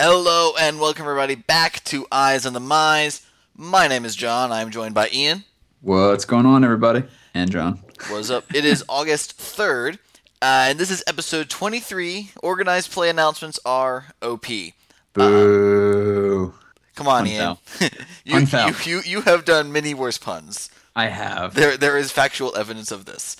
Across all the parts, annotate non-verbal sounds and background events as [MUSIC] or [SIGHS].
Hello and welcome everybody back to Eyes on the Mize. My name is John. I'm joined by Ian. What's going on, everybody? And John. What's up? It is August 3rd, uh, and this is episode 23. Organized play announcements are OP. Boo. Come on, Pun Ian. [LAUGHS] you, you, you, you have done many worse puns. I have. There, there is factual evidence of this.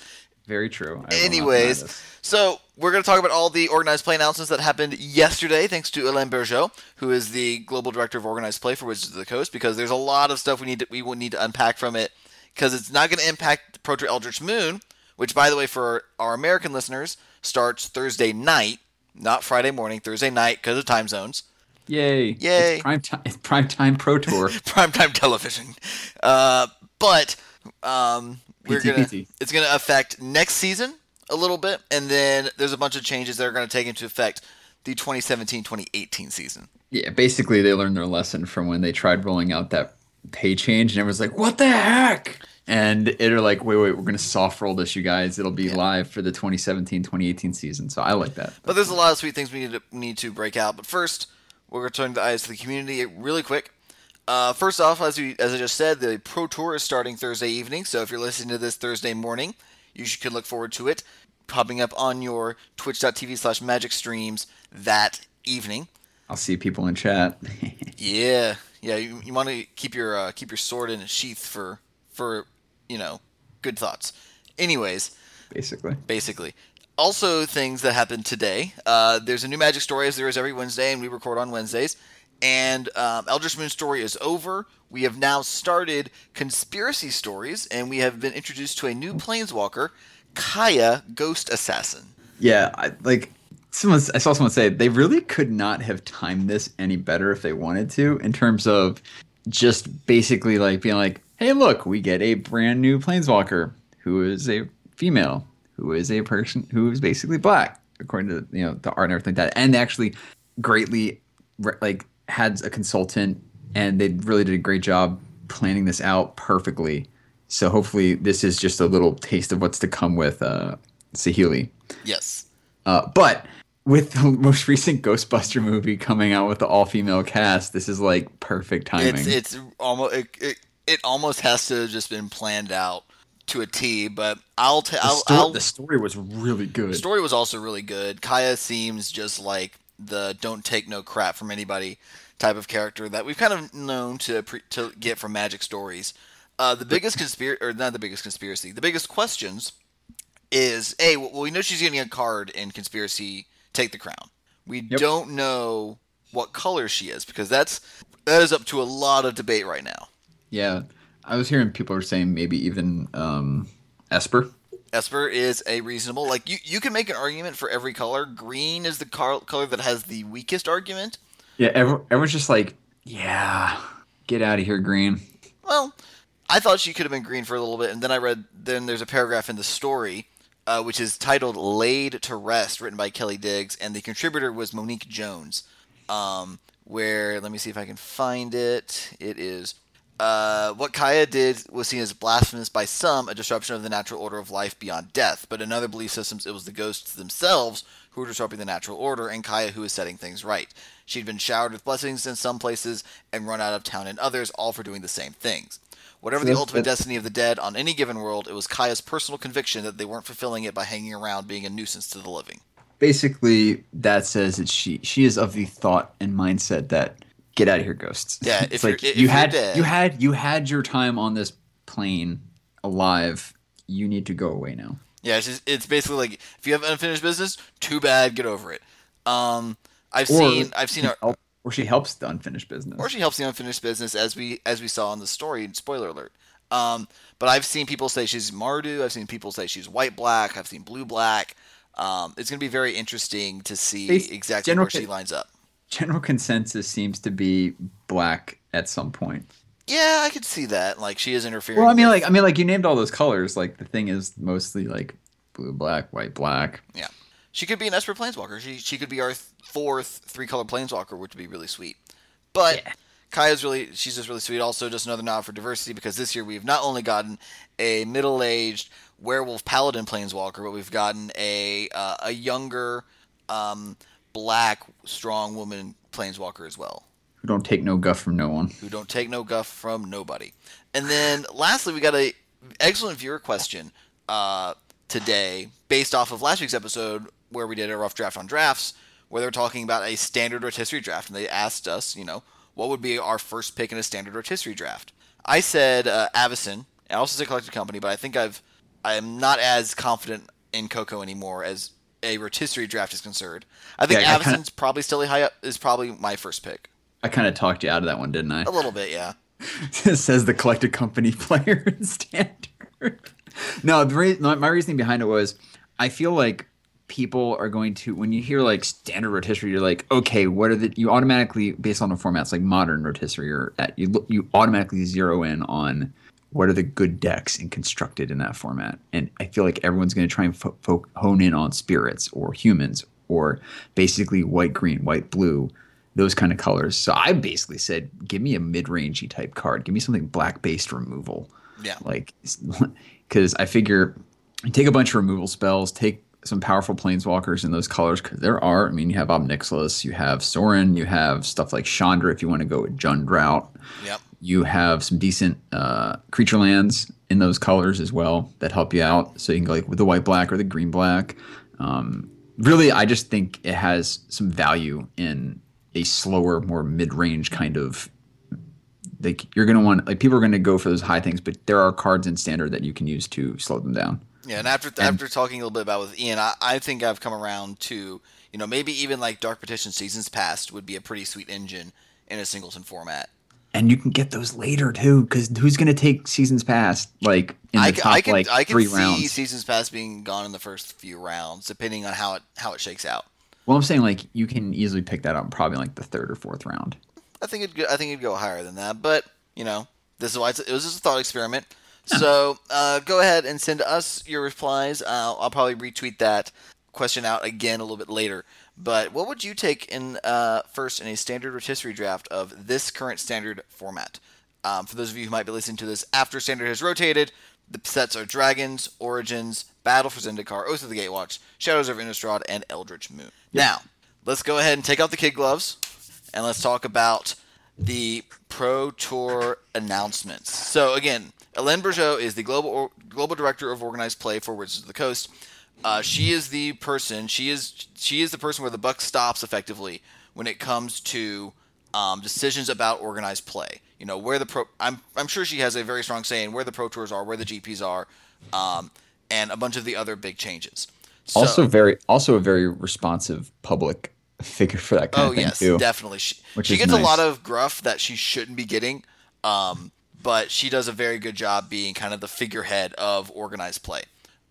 Very true. I will not deny Anyways, so we're going to talk about all the organized play announcements that happened yesterday, thanks to Hélène Bergeot, who is the global director of organized play for Wizards of the Coast, because there's a lot of stuff we need to, we will need to unpack from it, because it's not going to impact Pro Tour Eldritch Moon, which, by the way, for our American listeners, starts Thursday night, not Friday morning, Thursday night, because of time zones. Yay. Yay. It's prime time, it's prime time pro tour. [LAUGHS] primetime television. Uh, but um, we're PT. gonna it's gonna affect next season a little bit, and then there's a bunch of changes that are gonna take into effect the 2017-2018 season. yeah, basically they learned their lesson from when they tried rolling out that pay change and everyone's like, what the heck? And it are like, wait, wait, we're going to soft roll this, you guys. It'll be live for the 2017 2018 season. So I like that. But there's a lot of sweet things we need to need to break out. But first, we're gonna turn the eyes to the community really quick. Uh, first off, as we as I just said, the Pro Tour is starting Thursday evening. So if you're listening to this Thursday morning, you should, can look forward to it popping up on your twitch.tv slash magic streams that evening. I'll see people in chat. [LAUGHS] Yeah, yeah. You, you want to keep your uh, keep your sword in a sheath for for you know good thoughts. Anyways, basically. basically. Also, things that happened today. Uh, there's a new Magic Story as there is every Wednesday, and we record on Wednesdays. And um, Eldritch Moon Story is over. We have now started Conspiracy Stories, and we have been introduced to a new Planeswalker, Kaya Ghost Assassin. Yeah, I, like someone, I saw someone say they really could not have timed this any better if they wanted to, in terms of just basically like being like, "Hey, look, we get a brand new planeswalker who is a female, who is a person who is basically black, according to you know the art and everything like that," and actually greatly like had a consultant, and they really did a great job planning this out perfectly. So hopefully, this is just a little taste of what's to come with uh, Saheeli. Yes. Uh, but with the [LAUGHS] most recent Ghostbuster movie coming out with the all-female cast, this is like perfect timing. It's it's almost it, it, it almost has to have just been planned out to a T. But I'll tell. the, I'll, sto- the story was really good. The story was also really good. Kaya seems just like the don't take no crap from anybody type of character that we've kind of known to pre- to get from Magic stories. Uh, the biggest conspiracy, or not the biggest conspiracy, the biggest questions is a well, we know she's getting a card in conspiracy. Take the crown. We Yep. don't know what color she is because that's that is up to a lot of debate right now. Yeah, I was hearing people were saying maybe even um, Esper. Esper is a reasonable like you you can make an argument for every color. Green is the car- color that has the weakest argument. Yeah, every, everyone's just like, yeah, get out of here, Green. Well, I thought she could have been green for a little bit, and then I read. Then there's a paragraph in the story, uh, which is titled "Laid to Rest," written by Kelly Digges, and the contributor was Monique Jones. Um, where let me see if I can find it. It is. Uh, what Kaya did was seen as blasphemous by some, a disruption of the natural order of life beyond death. But in other belief systems, it was the ghosts themselves who were disrupting the natural order, and Kaya who was setting things right. She'd been showered with blessings in some places and run out of town in others, all for doing the same things. Whatever the ultimate destiny of the dead on any given world, it was Kaya's personal conviction that they weren't fulfilling it by hanging around being a nuisance to the living. Basically, that says that she she is of the thought and mindset that get out of here, ghosts. Yeah, [LAUGHS] it's if like you had dead- you had you had your time on this plane alive. You need to go away now. Yeah, it's, just, it's basically like if you have unfinished business, too bad, get over it. Um, I've Or seen I've seen help- or she helps the unfinished business. or she helps the unfinished business as we as we saw in the story. Spoiler alert. Um, but I've seen people say she's Mardu. I've seen people say she's white black. I've seen blue black. Um, it's going to be very interesting to see exactly general where she lines up. General consensus seems to be black at some point. Yeah, I could see that. Like she is interfering. Well, I mean, with- like I mean, like you named all those colors. Like the thing is mostly like blue, black, white, black. Yeah. She could be an Esper Planeswalker. She she could be our th- fourth three color Planeswalker, which would be really sweet. But Yeah. Kaya's really she's just really sweet. Also, just another nod for diversity because this year we've not only gotten a middle aged werewolf paladin Planeswalker, but we've gotten a uh, a younger um, black strong woman planeswalker as well. Who don't take no guff from no one. Who don't take no guff from nobody. And then lastly, we got a excellent viewer question uh, today based off of last week's episode where we did a rough draft on drafts, where they're talking about a standard rotisserie draft, and they asked us, you know, what would be our first pick in a standard rotisserie draft. I said uh, Avacyn. I also said Collected Company, but I think I've I am not as confident in Coco anymore as a rotisserie draft is concerned. I think Yeah, I kinda- probably still high up. Is probably my first pick. I kind of talked you out of that one, didn't I? A little bit, yeah. [LAUGHS] says the collected company [LAUGHS] player [LAUGHS] standard. no, re- my reasoning behind it was I feel like people are going to when you hear like standard rotisserie, you're like, okay, what are the you automatically based on the formats like modern rotisserie or at, you you automatically zero in on what are the good decks and constructed in that format, and I feel like everyone's going to try and fo- fo- hone in on spirits or humans or basically white green, white blue those kind of colors. So I basically said, give me a mid-rangey type card. Give me something black-based removal. Yeah. Like, [LAUGHS] because I figure take a bunch of removal spells, take some powerful planeswalkers in those colors because there are. I mean, you have Ob Nixilis, you have Sorin, you have stuff like Chandra if you want to go with Jundrout. Yep. You have some decent uh, creature lands in those colors as well that help you out. So you can go like with the white black or the green black. Um, really, I just think it has some value in a slower, more mid-range kind of. Like you're gonna want like people are gonna go for those high things, but there are cards in standard that you can use to slow them down. Yeah, and after after talking a little bit about with Ian, I, I think I've come around to you know maybe even like Dark Petition Seasons Past would be a pretty sweet engine in a singleton format. And you can get those later too, because who's gonna take seasons past like in the I, top I can like I can three see rounds? Seasons Past being gone in the first few rounds, depending on how it how it shakes out. Well, I'm saying like you can easily pick that up probably like the third or fourth round. I think it'd go, I think it'd go higher than that, but you know this is why it's, it was just a thought experiment. So uh, go ahead and send us your replies. Uh, I'll probably retweet that question out again a little bit later. But what would you take in uh, first in a standard rotisserie draft of this current standard format? Um, for those of you who might be listening to this after standard has rotated, the sets are Dragons, Origins, Battle for Zendikar, Oath of the Gatewatch, Shadows of Innistrad, and Eldritch Moon. Now, let's go ahead and take out the kid gloves and let's talk about the Pro Tour announcements. So again, Hélène Bergeot is the global or, global director of organized play for Wizards of the Coast. Uh, she is the person. She is she is the person where the buck stops effectively when it comes to um, decisions about organized play. You know where the pro. I'm I'm sure she has a very strong say in where the pro tours are, where the GPs are, um, and a bunch of the other big changes. So- also very also a very responsive public [LAUGHS] figure for that kind Oh of thing yes, too. definitely. She, she gets a lot of gruff that she shouldn't be getting, um, but she does a very good job being kind of the figurehead of organized play.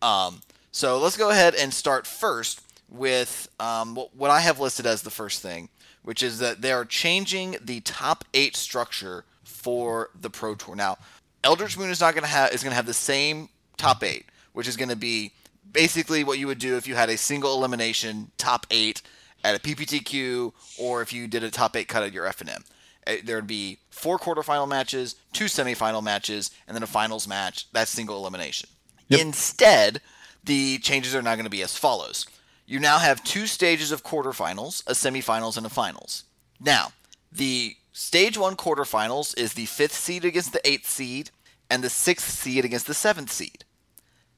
Um, so let's go ahead and start first with um, what, I have listed as the first thing, which is that they are changing the top eight structure for the Pro Tour. Now, Eldritch Moon is not going to have is going to have the same top eight, which is going to be basically what you would do if you had a single elimination top eight at a PPTQ, or if you did a top eight cut at your FNM. Uh, There would be four quarterfinal matches, two semifinal matches, and then a finals match. That's single elimination. Instead, the changes are now going to be as follows. You now have two stages of quarterfinals, a semifinals, and a finals. Now, the stage one quarterfinals is the fifth seed against the eighth seed, and the sixth seed against the seventh seed.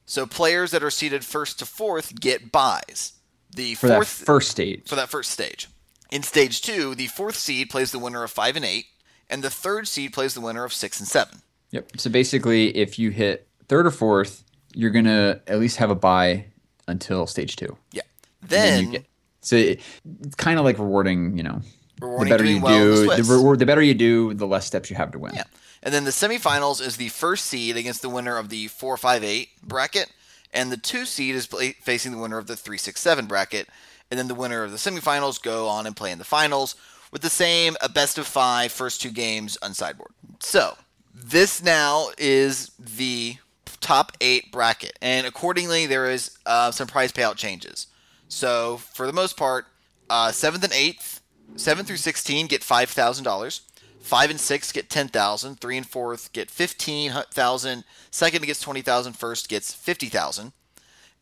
So players that are seeded first to fourth get buys. The for that fourth first stage. for that first stage. In stage two, the fourth seed plays the winner of five and eight, and the third seed plays the winner of six and seven. Yep. So basically, if you hit third or fourth, you're gonna at least have a buy until stage two. Yeah. Then, you get so it, it's kind of like rewarding. You know, Rewarding the better you well in the do, the reward, the better you do, the less steps you have to win. yeah. And then the semifinals is the first seed against the winner of the four five eight bracket, and the two seed is play, facing the winner of the three six seven bracket, and then the winner of the semifinals go on and play in the finals with the same a best of five first two games on sideboard. So this now is the top eight bracket, and accordingly there is uh, some prize payout changes. So for the most part, uh, seventh and eighth, seven through sixteen get five thousand dollars. Five and six get ten thousand. Three and fourth get fifteen thousand. Second gets twenty thousand. First gets fifty thousand.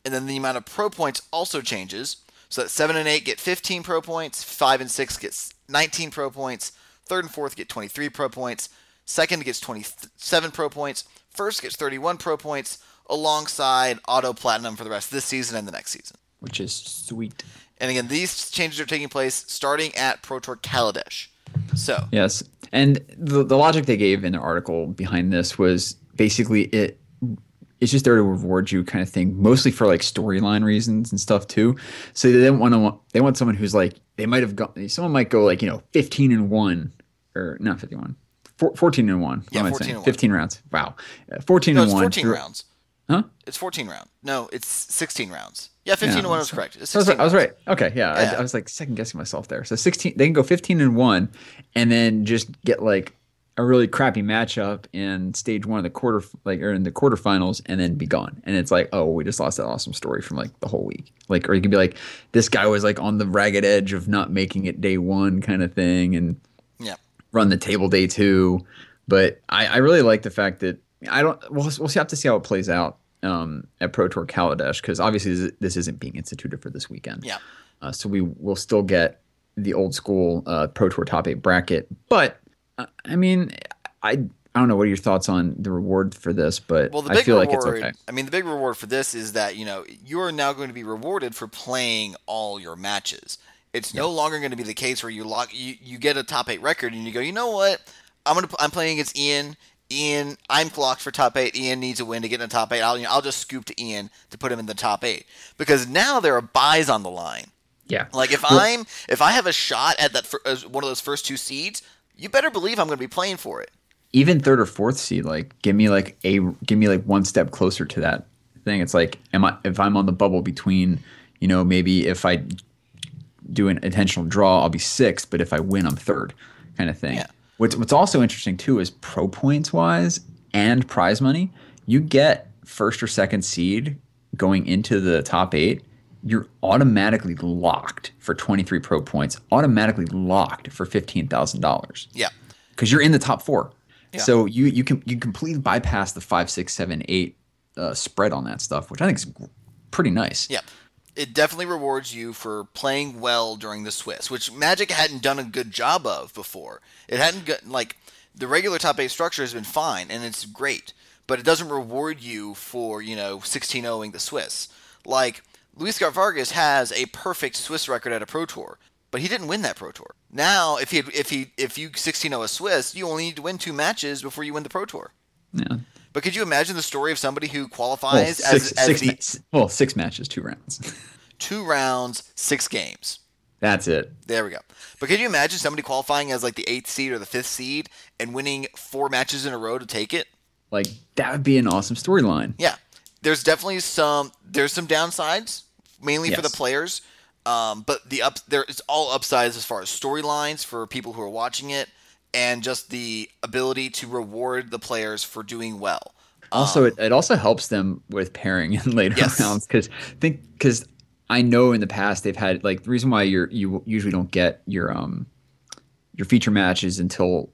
And then the amount of pro points also changes. So that seven and eight get 15 pro points, five and six gets 19 pro points, third and fourth get 23 pro points, second gets 27 pro points, first gets 31 pro points, alongside auto platinum for the rest of this season and the next season. Which is sweet. And again, these changes are taking place starting at Pro Tour Kaladesh. So yes, and the the logic they gave in the article behind this was basically it it's just there to reward you kind of thing mostly for like storyline reasons and stuff too so they didn't want to they want someone who's like they might have gone someone might go like you know 15 and 1 or not 51 14 and 1 yeah, 14 and 15 rounds. Wow. Uh, 14 no, and 1 14 rounds. Huh? It's 14 round no it's 16 rounds. Yeah 15 Yeah, and 1 was correct. It's I was, 16 I was right. Okay, yeah, Yeah. I, I was like second guessing myself there. So sixteen, they can go fifteen and one, and then just get like a really crappy matchup in stage one of the quarter, like or in the quarterfinals, and then be gone. And it's like, oh, we just lost that awesome story from like the whole week. Like, or you could be like, this guy was like on the ragged edge of not making it day one, kind of thing, and yeah run the table day two. But I, I really like the fact that I don't. We'll we'll have to see how it plays out um, at Pro Tour Kaladesh because obviously this, isn't being instituted for this weekend. yeah Uh, so we will still get the old school uh, Pro Tour top eight bracket. But uh, I mean, I I don't know. What are your thoughts on the reward for this? But Well, the I big feel reward. like it's okay. I mean, the big reward for this is that you know you are now going to be rewarded for playing all your matches. It's no longer going to be the case where you lock you, you get a top eight record and you go, you know what, I'm gonna I'm playing against Ian. Ian, I'm locked for top eight. Ian needs a win to get in the top eight. I'll, you know, I'll just scoop to Ian to put him in the top eight because now there are buys on the line. Yeah. Like if Well- I'm if I have a shot at that fir- one of those first two seeds, you better believe I'm going to be playing for it. even third or fourth seed, like give me like a give me like one step closer to that thing. It's like am I if I'm on the bubble between, you know, maybe if I do an intentional draw, I'll be sixth, but if I win, I'm third, kind of thing. Yeah. What's what's also interesting too is pro points wise and prize money, you get first or second seed going into the top eight. You're automatically locked for 23 pro points, automatically locked for $15,000 Yeah. because you're in the top four. Yeah. So you you can you completely bypass the five, six, seven, eight uh, spread on that stuff, which I think is pretty nice. Yeah. It definitely rewards you for playing well during the Swiss, which Magic hadn't done a good job of before. It hadn't got like the regular top eight structure has been fine and it's great, but it doesn't reward you for, you know, 16 0ing the Swiss. Like Luis Vargas has a perfect Swiss record at a Pro Tour, but he didn't win that Pro Tour. Now, if he if he if you 16 0 a Swiss, you only need to win two matches before you win the Pro Tour. Yeah. But could you imagine the story of somebody who Well, qualifies six, as, as six the ma- well, six matches, two rounds. [LAUGHS] two rounds, six games? That's it. There we go. But could you imagine somebody qualifying as like the eighth seed or the fifth seed and winning four matches in a row to take it? Like that would be an awesome storyline. Yeah, there's definitely some there's some downsides, mainly for the players. Um, but the up there is all upsides as far as storylines for people who are watching it, and just the ability to reward the players for doing well. Also, it, it also helps them with pairing [LAUGHS] in later Yes. rounds because think because I know in the past they've had like the reason why you're you usually don't get your um your feature matches until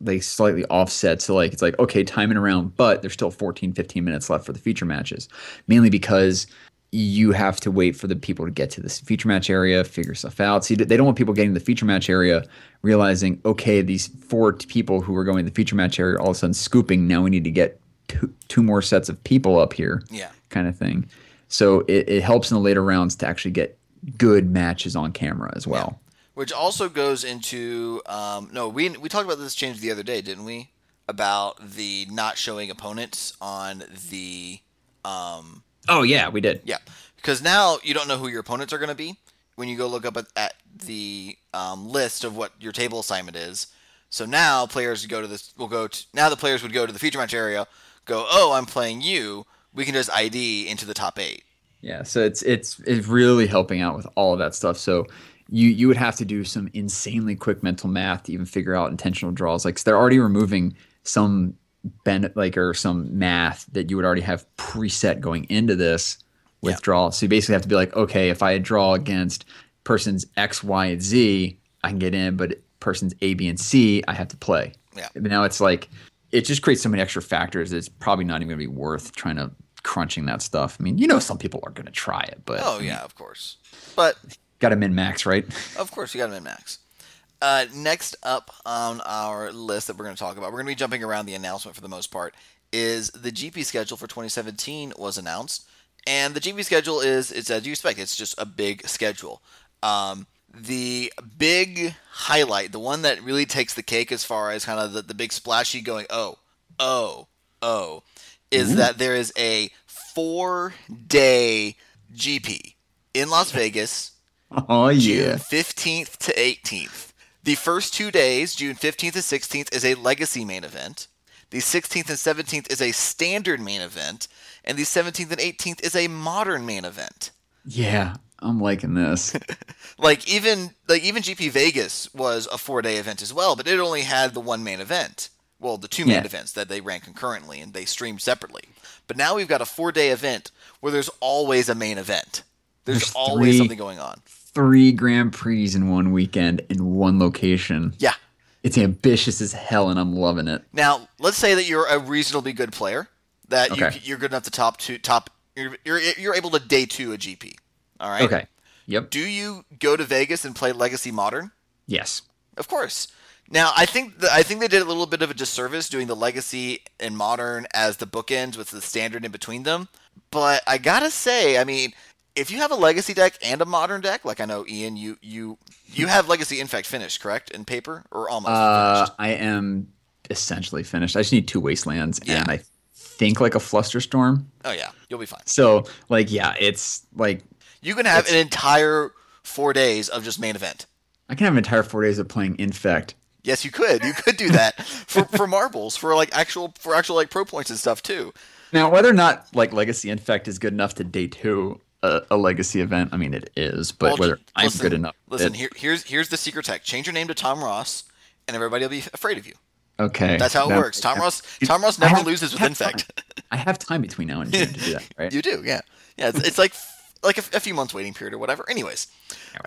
they slightly offset so like it's like okay timing around but there's still 14 15 minutes left for the feature matches mainly because you have to wait for the people to get to this feature match area figure stuff out. See they don't want people getting to the feature match area realizing okay these four people who are going to the feature match area all of a sudden scooping. Now we need to get two, two more sets of people up here Yeah. kind of thing. So it, it helps in the later rounds to actually get good matches on camera as well. Which also goes into um, no, we we talked about this change the other day, didn't we? About the not showing opponents on the um, oh yeah we did yeah, because now you don't know who your opponents are going to be when you go look up at, at the um, list of what your table assignment is. So now players go to this will go to now the players would go to the feature match area, go oh I'm playing you. We can just ID into the top eight. Yeah, so it's it's it's really helping out with all of that stuff. So you you would have to do some insanely quick mental math to even figure out intentional draws. Like so they're already removing some ben like or some math that you would already have preset going into this withdrawal. So you basically have to be like, okay, if I draw against persons X, Y, and Z, I can get in, but persons A, B, and C, I have to play. Yeah. But now it's like it just creates so many extra factors it's probably not even gonna be worth trying to crunching that stuff. I mean, you know, some people are going to try it, but Oh yeah, of course. But got to min max, right? Of course, you got to min max. Uh, next up on our list that we're going to talk about, we're going to be jumping around the announcement for the most part, is the GP schedule for 2017 was announced. And the GP schedule is, it's as you expect, it's just a big schedule. Um, the big highlight, the one that really takes the cake as far as kind of the, the big splashy going, oh, oh, oh, is that there is a four day GP in Las Vegas [LAUGHS] Oh June yeah. 15th to 18th. The first two days, June 15th and 16th, is a legacy main event. The 16th and 17th is a standard main event. And the 17th and 18th is a modern main event. Yeah, I'm liking this. [LAUGHS] Like even like even GP Vegas was a four day event as well, but it only had the one main event. Well, the two main Yeah. events that they ran concurrently and they streamed separately. But now we've got a four day event where there's always a main event. There's, There's always three- something going on. Three Grand Prix in one weekend in one location. Yeah. It's ambitious as hell, and I'm loving it. Now, let's say that you're a reasonably good player, that Okay. you, you're good enough to top two, top. You're, you're you're able to day two a GP. All right. Okay. Yep. Do you go to Vegas and play Legacy Modern? Yes. Of course. Now, I think the, I think they did a little bit of a disservice doing the Legacy and Modern as the bookends with the standard in between them. But I gotta say, I mean, if you have a Legacy deck and a Modern deck, like I know Ian, you you you have Legacy Infect finished, correct, in paper or almost Uh, finished? I am essentially finished. I just need two wastelands Yeah. and I think like a flusterstorm. Oh yeah, you'll be fine. So like yeah, it's like You can have an entire four days of just main event. I can have an entire four days of playing Infect. Yes, you could. You could do that for, for marbles, for like actual for actual like pro points and stuff too. Now, whether or not like Legacy Infect is good enough to day two a, a Legacy event, I mean it is, but Well, whether I'm listen- good enough. Listen, it- here here's here's the secret tech. Change your name to Tom Ross, and everybody will be afraid of you. okay, That's how it that- works. Tom Ross Tom Ross never have- loses with infect. [LAUGHS] I have time between now and June to do that, right? [LAUGHS] you do, yeah, yeah. It's, it's like like a, a few months waiting period or whatever. Anyways,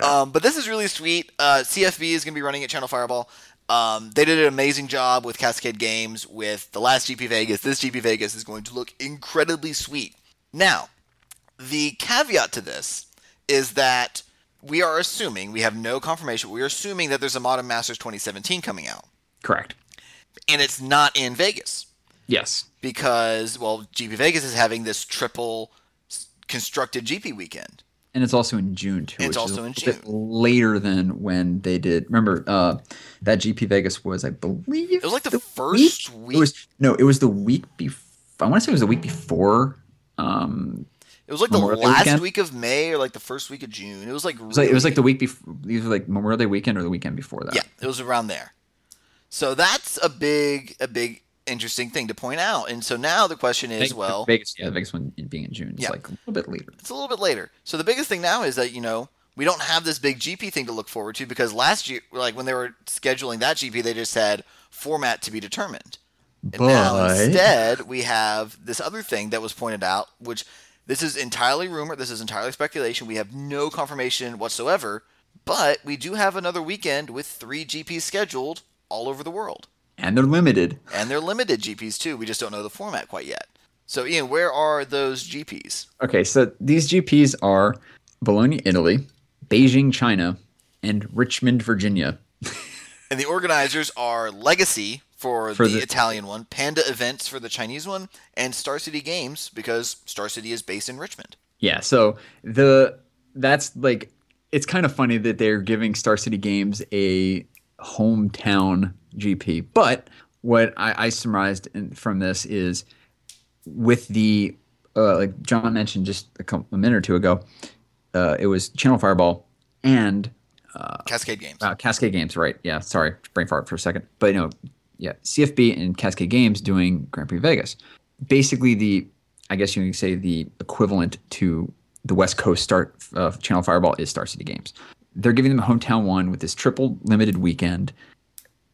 um, but this is really sweet. Uh, CFB is going to be running at Channel Fireball. Um, they did an amazing job with Cascade Games with the last GP Vegas. This GP Vegas is going to look incredibly sweet. Now, the caveat to this is that we are assuming we have no confirmation. We are assuming that there's a Modern Masters 2017 coming out, Correct. and it's not in Vegas Yes. because well, GP Vegas is having this triple constructed GP weekend. And it's also in June too. It's also is in June. later than when they did. Remember, uh, that GP Vegas was, I believe, It was like the, week? first week. It was no, it was the week before. I want to say it was the week before. Um, It was like the Memorial last weekend? week of May or like the first week of June. It was like it was like, it was like the week before. These were like Memorial Day weekend or the weekend before that. yeah, it was around there. So that's a big a big interesting thing to point out. And so now the question is, Vegas, well, Vegas, yeah, the Vegas one being in June. It's Yeah. like a little bit later. it's a little bit later. So the biggest thing now is that you know we don't have this big GP thing to look forward to because last year, like when they were scheduling that GP, they just had format to be determined. And now But- instead we have this other thing that was pointed out, which this is entirely rumor, this is entirely speculation. We have no confirmation whatsoever, but we do have another weekend with three GPs scheduled all over the world. And they're limited. And they're limited GPs too. We just don't know the format quite yet. So Ian, where are those GPs? Okay, so these GPs are Bologna, Italy, Beijing, China, and Richmond, Virginia. And the organizers are Legacy for, For the, the- Italian one, Panda Events for the Chinese one, and Star City Games because Star City is based in Richmond. Yeah, so the that's like it's kind of funny that they're giving Star City Games a hometown GP. But what I, I summarized in, from this is with the uh, like John mentioned just a, couple, a minute or two ago, uh, it was Channel Fireball and Cascade Games. uh, Cascade Games, right? Yeah, sorry, brain fart for a second. But you know, yeah, CFB and Cascade Games doing Grand Prix Vegas. Basically, the I guess you can say the equivalent to the West Coast start uh, Channel Fireball is Star City Games. They're giving them a hometown one with this triple limited weekend.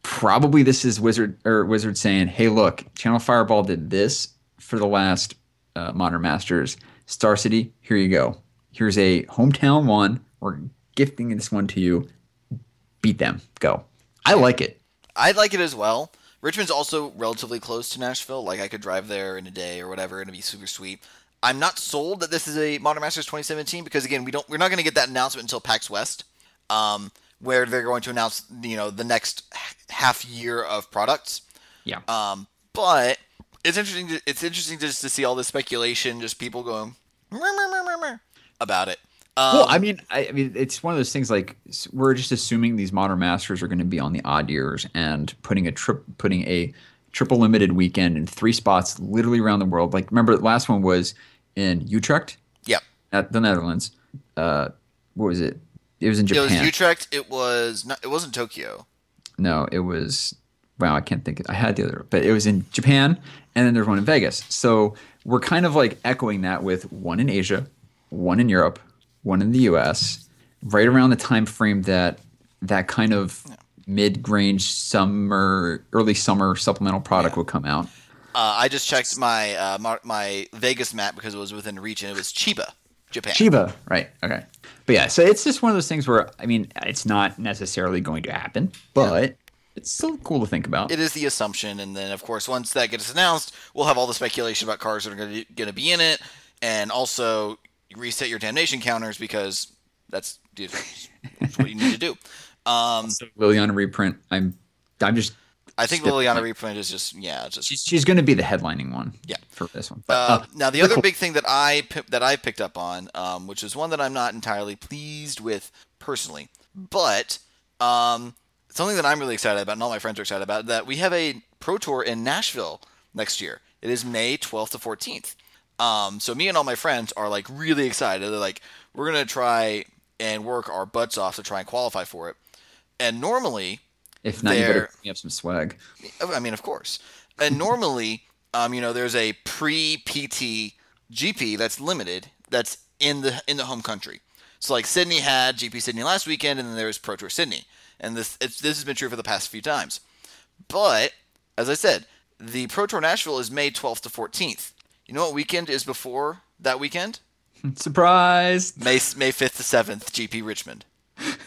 Probably this is Wizard or Wizard saying, "Hey, look, Channel Fireball did this for the last uh, Modern Masters. Star City, here you go. Here's a hometown one. We're gifting this one to you. Beat them. Go. I like it. I like it as well. Richmond's also relatively close to Nashville. Like I could drive there in a day or whatever, and it'd be super sweet. I'm not sold that this is a Modern Masters 2017 because again, we don't we're not going to get that announcement until PAX West, um, where they're going to announce you know the next half year of products. Yeah. Um, but it's interesting. To, it's interesting just to see all this speculation, just people going about it. Um, well, I mean, I, I mean, it's one of those things like we're just assuming these modern masters are going to be on the odd years and putting a trip, putting a triple limited weekend in three spots, literally around the world. Like, remember the last one was in Utrecht yeah, at the Netherlands. Uh, what was it? It was in Japan. it was Utrecht. It was not. It wasn't Tokyo. No, it was. Wow, I can't think. I had the other, but it was in Japan, and then there's one in Vegas. So we're kind of like echoing that with one in Asia, one in Europe, one in the U.S. Right around the time frame that that kind of mid-range summer, early summer supplemental product will come out. Uh, I just checked my uh, my, my Vegas map because it was within reach, and it was Chiba, Japan. Chiba, right? Okay, but yeah, so it's just one of those things where I mean, it's not necessarily going to happen, but it's still cool to think about. It is the assumption, and then of course once that gets announced, we'll have all the speculation about cars that are going to be in it, and also reset your damnation counters because that's, that's what you need to do. Um, Liliana reprint. I'm, I'm just I think Liliana reprint is just yeah, just She's, she's going to be the headlining one. Yeah. For this one. Uh, But, uh, now the other big thing that I that I picked up on, um, which is one that I'm not entirely pleased with personally, but um, something that I'm really excited about, and all my friends are excited about, that we have a pro tour in Nashville next year. It is May 12th to 14th. Um, so me and all my friends are like really excited. They're like, we're gonna try and work our butts off to try and qualify for it. And normally, if not, you better bring up some swag. I mean, of course. And normally, um, you know, there's a pre-PT GP that's limited that's in the in the home country. So like Sydney had GP Sydney last weekend, and then there was Pro Tour Sydney, and this it's, this has been true for the past few times. But as I said, the Pro Tour Nashville is May 12th to 14th. You know what weekend is before that weekend? [LAUGHS] Surprise! May May 5th to 7th, GP Richmond.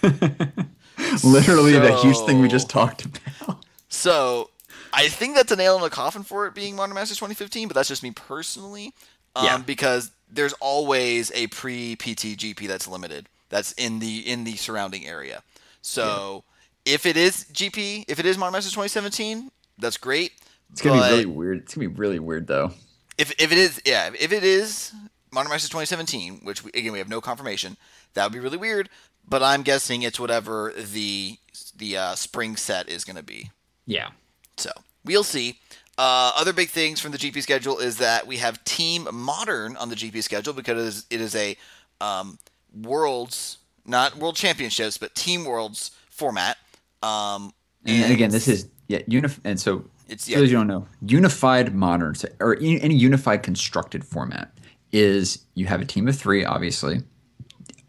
[LAUGHS] Literally the huge thing we just talked about. So I think that's a nail in the coffin for it being Modern Masters 2015, but that's just me personally. Um, Yeah. Because there's always a pre PT GP that's limited. That's in the in the surrounding area. So if it is GP, if it is Modern Masters 2017, that's great. It's gonna be really weird. It's gonna be really weird though. If if it is, yeah, if it is Modern Masters 2017, which we, again we have no confirmation, that would be really weird. But I'm guessing it's whatever the the uh, spring set is going to be. Yeah. So we'll see. Uh, other big things from the GP schedule is that we have Team Modern on the GP schedule because it is a um, Worlds, not World Championships, but Team Worlds format. Um, And, again, this is yeah, unif- and so It's- yeah. those you don't know, unified modern or any unified constructed format is you have a team of three, obviously.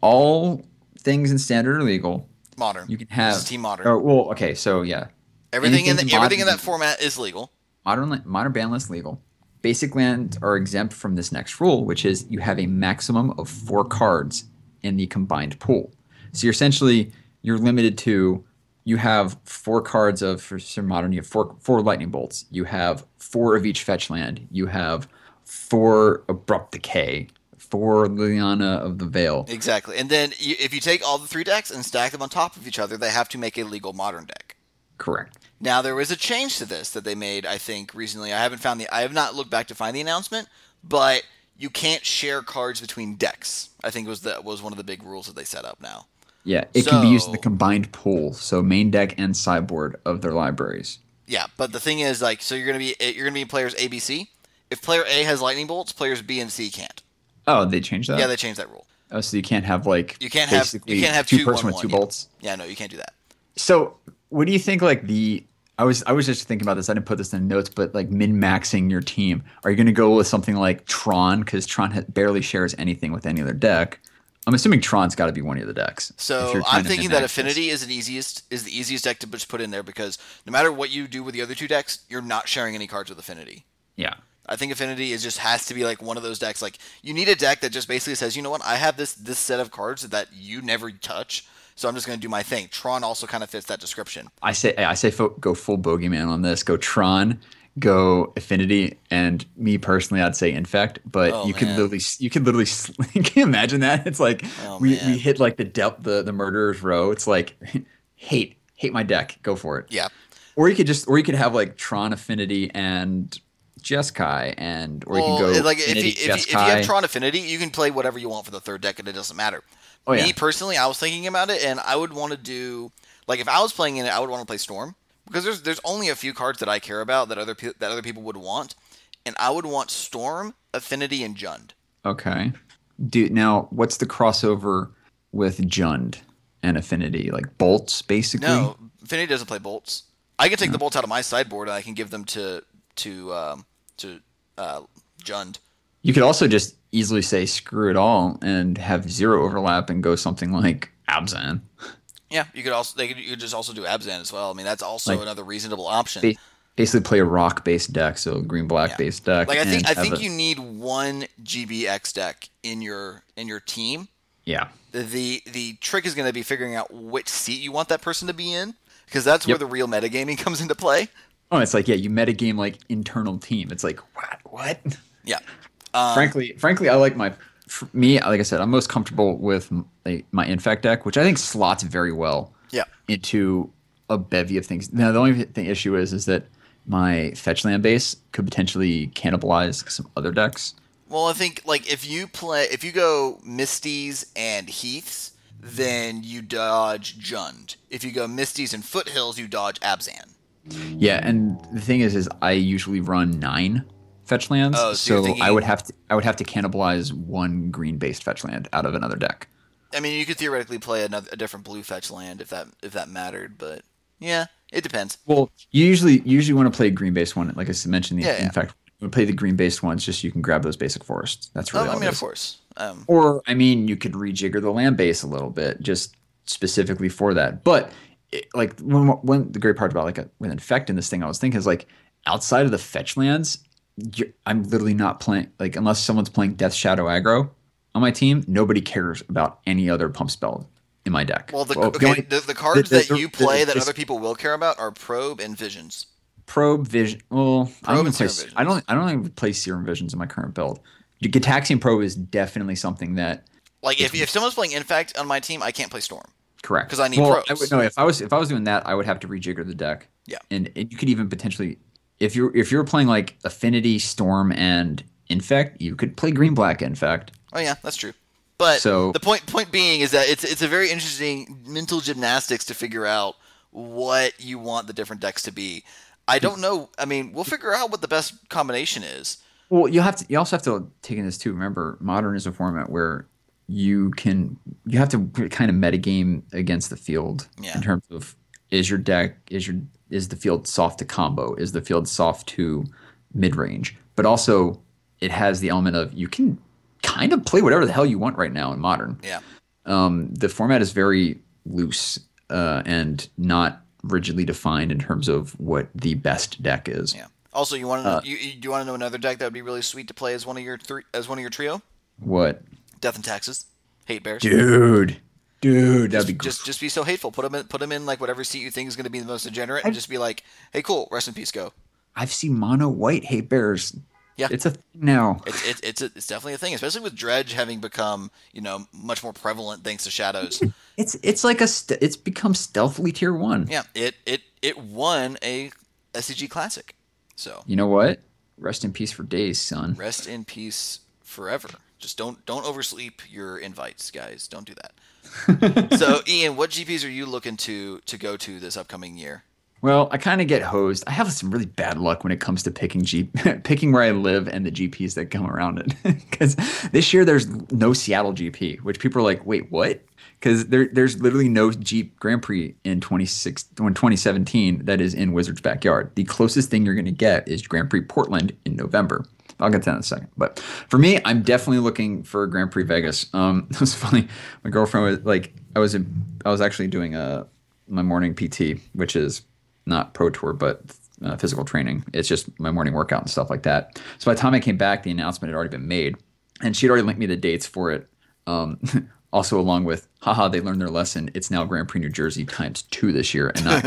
All things in standard are legal. modern. You can have Team Modern. Or, well, okay, so yeah, everything in the, anything everything in that format is legal. modern modern ban list legal. Basic lands are exempt from this next rule, which is you have a maximum of four cards in the combined pool. So you're essentially you're limited to you have four cards of for some modern. You have four four lightning bolts. You have four of each fetch land. You have four abrupt decay. Four Liliana of the Veil. Exactly. And then you, if you take all the three decks and stack them on top of each other, they have to make a legal Modern deck. Correct. Now there was a change to this that they made, I think, recently. I haven't found the I have not looked back to find the announcement, but you can't share cards between decks. I think was the was one of the big rules that they set up now. Yeah, it can be used in the combined pool, so main deck and sideboard of their libraries. Yeah, but the thing is like so you're going to be eh, you're going to be players A B C. If player A has lightning bolts, players B and C can't. Oh, they changed that. Yeah, they changed that rule. Oh, so you can't have like You can't have- you can't have two two, person with two yeah. bolts. Yeah, no, you can't do that. So, what do you think? Like the I was I was just thinking about this. I didn't put this in notes, but like min maxing your team. Are you going to go with something like Tron because Tron ha- barely shares anything with any other deck? I'm assuming Tron's got to be one of the decks. So I'm thinking that min-max this. Affinity is an easiest is the easiest deck to just put in there because no matter what you do with the other two decks, you're not sharing any cards with Affinity. Yeah, I think Affinity is just has to be like one of those decks. Like you need a deck that just basically says, you know what, I have this this set of cards that you never touch, So I'm just going to do my thing. Tron also kind of fits that description. I say I say fo- go full bogeyman on this. Go Tron, go Affinity, and me personally, I'd say Infect. But Oh, you could man. literally you could literally [LAUGHS] can you imagine that? It's like Oh, we, man. we hit like the depth the the murderers row. It's like [LAUGHS] hate hate my deck. Go for it. Yeah. Or you could just or you could have like Tron Affinity and Jeskai and or you can go like if you, Affinity, if, you, if you have Tron Affinity, you can play whatever you want for the third deck, and it doesn't matter. Oh, Me personally, I was thinking about it, and I would want to do like if I was playing in it, I would want to play Storm because there's there's only a few cards that I care about that other pe- that other people would want, and I would want Storm, Affinity, and Jund. Okay. Do now what's the crossover with Jund and Affinity? Like bolts basically? No, Affinity doesn't play bolts. I can take the bolts out of my sideboard and I can give them to to um, to uh, Jund. You could also just easily say screw it all and have zero overlap and go something like Abzan. [LAUGHS] Yeah, you could also they could, you could just also do Abzan as well. I mean, that's also Like, another reasonable option. Ba- Basically play a rock based deck, so green black based deck. Like I think I think a- you need one GBX deck in your in your team. Yeah. The the, the trick is going to be figuring out which seat you want that person to be in because that's where the real metagaming [LAUGHS] comes into play. Oh, it's like yeah, you metagame like internal team. It's like what what? Yeah. [LAUGHS] Um, frankly, frankly, I like my for me. Like I said, I'm most comfortable with m- like, my infect deck, which I think slots very well Yeah. into a bevy of things. Now, the only thing issue is is that my fetch land base could potentially cannibalize some other decks. Well, I think like if you play if you go Misties and Heaths, then you dodge Jund. If you go Misties and Foothills, you dodge Abzan. Yeah, and the thing is, is I usually run nine fetch lands, Oh, so so I would have to I would have to cannibalize one green based fetch land out of another deck. I mean, you could theoretically play another a different blue fetch land if that if that mattered, but yeah, it depends. Well, you usually you usually want to play a green based one, like I mentioned. The, Yeah, yeah. In fact, you play the green based ones just so you can grab those basic forests. That's really Oh, I mean, of course. Um, Or I mean, you could rejigger the land base a little bit, just specifically for that. But it, like when, when the great part about like a, with infect in this thing, I was thinking is like outside of the fetch lands, I'm literally not playing like unless someone's playing Death Shadow aggro on my team. Nobody cares about any other pump spell in my deck. well, the, Well, okay, only- the, the cards the- that the- you the- play that other people will care about are Probe and Visions. Probe Vision. Well, I don't even and play. Serum I don't. I don't even play Serum Visions in my current build. Gitaxian Probe is definitely something that Like if, if someone's playing Infect on my team, I can't play Storm. Correct. Because I need well, probes. I would, no, if I was if I was doing that, I would have to rejigger the deck. Yeah. and, and you could even potentially if you're if you're playing like Affinity, Storm, and Infect, you could play Green Black Infect. Oh yeah, that's true. But So- the point point being is that it's it's a very interesting mental gymnastics to figure out what you want the different decks to be. I don't know. I mean, we'll figure out what the best combination is. Well, you have to. You also have to take in this too. Remember, modern is a format where you can you have to kind of metagame against the field Yeah. in terms of is your deck is your is the field soft to combo is the field soft to mid range, but also it has the element of you can kind of play whatever the hell you want right now in modern. Yeah. Um, the format is very loose uh, and not rigidly defined in terms of what the best deck is. Yeah. Also, you want to Uh, you, you, you want to know another deck that would be really sweet to play as one of your three as one of your trio? What, Death and Taxes, Hate Bears. dude? Dude, that'd just, be great. just just be so hateful. Put them in put them in like whatever seat you think is going to be the most degenerate, and just be like, hey, cool, rest in peace, go. I've seen mono white hate bears. Yeah. it's a thing now. It's it's it's, a, it's definitely a thing, especially with Dredge having become you know much more prevalent thanks to Shadows. [LAUGHS] It's it's like a st- it's become stealthily tier one. yeah, it it it won a SCG Classic. So You know what? Rest in peace for days, son. rest in peace forever. Just don't don't oversleep your invites, guys. Don't do that. [LAUGHS] so Ian, what GPs are you looking to to go to this upcoming year? Well, I kind of get hosed. I have some really bad luck when it comes to picking G, [LAUGHS] picking where I live and the GPs that come around it. [LAUGHS] Because this year there's no Seattle GP, which people are like, wait, what? Because there, there's literally no Jeep Grand Prix in 26, in 2017 that is in Wizards' backyard. The closest thing you're going to get is Grand Prix Portland in November. I'll get to that in a second. But for me, I'm definitely looking for Grand Prix Vegas. Um, [LAUGHS] it was funny. My girlfriend was like, I was in, I was actually doing a my morning PT, which is not pro tour but uh, physical training. It's just my morning workout and stuff like that. So by the time I came back, the announcement had already been made, and she'd already linked me the dates for it. Um, [LAUGHS] Also, along with, haha, they learned their lesson. It's now Grand Prix New Jersey times two this year, and not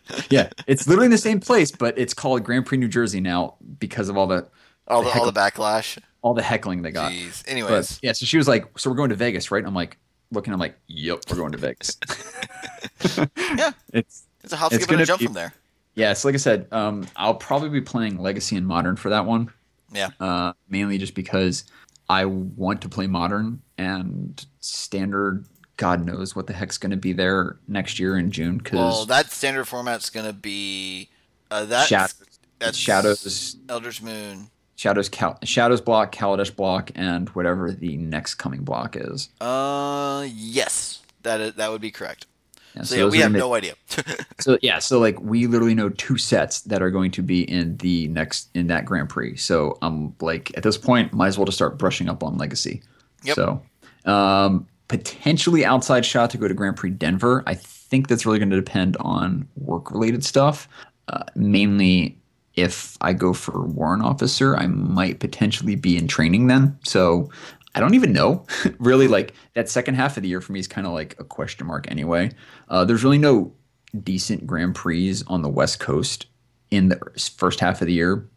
[LAUGHS] Yeah, it's literally in the same place, but it's called Grand Prix New Jersey now because of all the all the, all the backlash. all the heckling they got. Jeez. But Anyways, yeah, so she was like, "So we're going to Vegas, right?" And I'm like, looking, I'm like, "Yep, we're going to Vegas." [LAUGHS] [LAUGHS] Yeah. it's it's a hop, skip, and a jump be- from there. yeah. So like I said, um, I'll probably be playing Legacy and Modern for that one. Yeah. Uh, mainly just because I want to play Modern and Standard. God knows what the heck's going to be there next year in June because Well, that standard format's gonna be uh, that Shadows, that's Shadows, Eldritch Moon. Shadows, Cal- Shadows block, Kaladesh block, and whatever the next coming block is. Uh, yes, that is, that would be correct. Yeah, So, yeah, we have no idea. [LAUGHS] So yeah, so like we literally know two sets that are going to be in the next in that Grand Prix. So I'm like at this point, might as well just start brushing up on Legacy. Yep. So um, potentially outside shot to go to Grand Prix Denver. I think that's really going to depend on work related stuff. Uh, mainly if I go for warrant officer, I might potentially be in training then. So I don't even know. [LAUGHS] really, like that second half of the year for me is kind of like a question mark anyway. Uh, there's really no decent Grand Prix on the West Coast in the first half of the year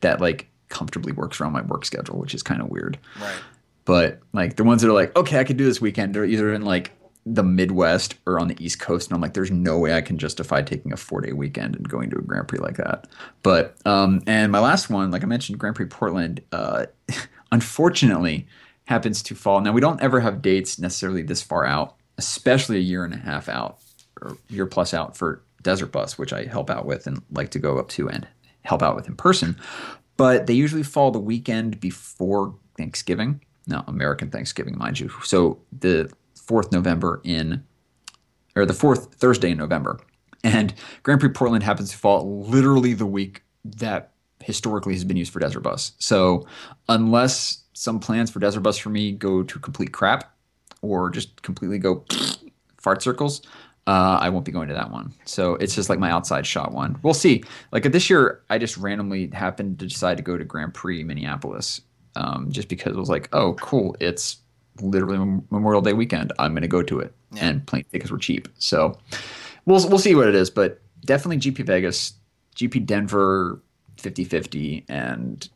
that like comfortably works around my work schedule, which is kind of weird. right. But like the ones that are like, okay, I could do this weekend, they're either in like the Midwest or on the East Coast, and I'm like, there's no way I can justify taking a four day weekend and going to a Grand Prix like that. But um, and my last one, like I mentioned, Grand Prix Portland, uh, [LAUGHS] unfortunately, happens to fall. Now we don't ever have dates necessarily this far out, especially a year and a half out or year plus out for Desert Bus, which I help out with and like to go up to and help out with in person. But they usually fall the weekend before Thanksgiving. Now American Thanksgiving, mind you. So the fourth November in, or the fourth Thursday in November, and Grand Prix Portland happens to fall literally the week that historically has been used for Desert Bus. So unless some plans for Desert Bus for me go to complete crap, or just completely go [SNIFFS] fart circles, uh, I won't be going to that one. So it's just like my outside shot one. We'll see. Like this year, I just randomly happened to decide to go to Grand Prix Minneapolis, um, just because it was like, oh, cool, it's literally Memorial Day weekend. I'm going to go to it, Yeah. and plane tickets were cheap. So we'll we'll see what it is, but definitely GP Vegas, GP Denver, 50-50, and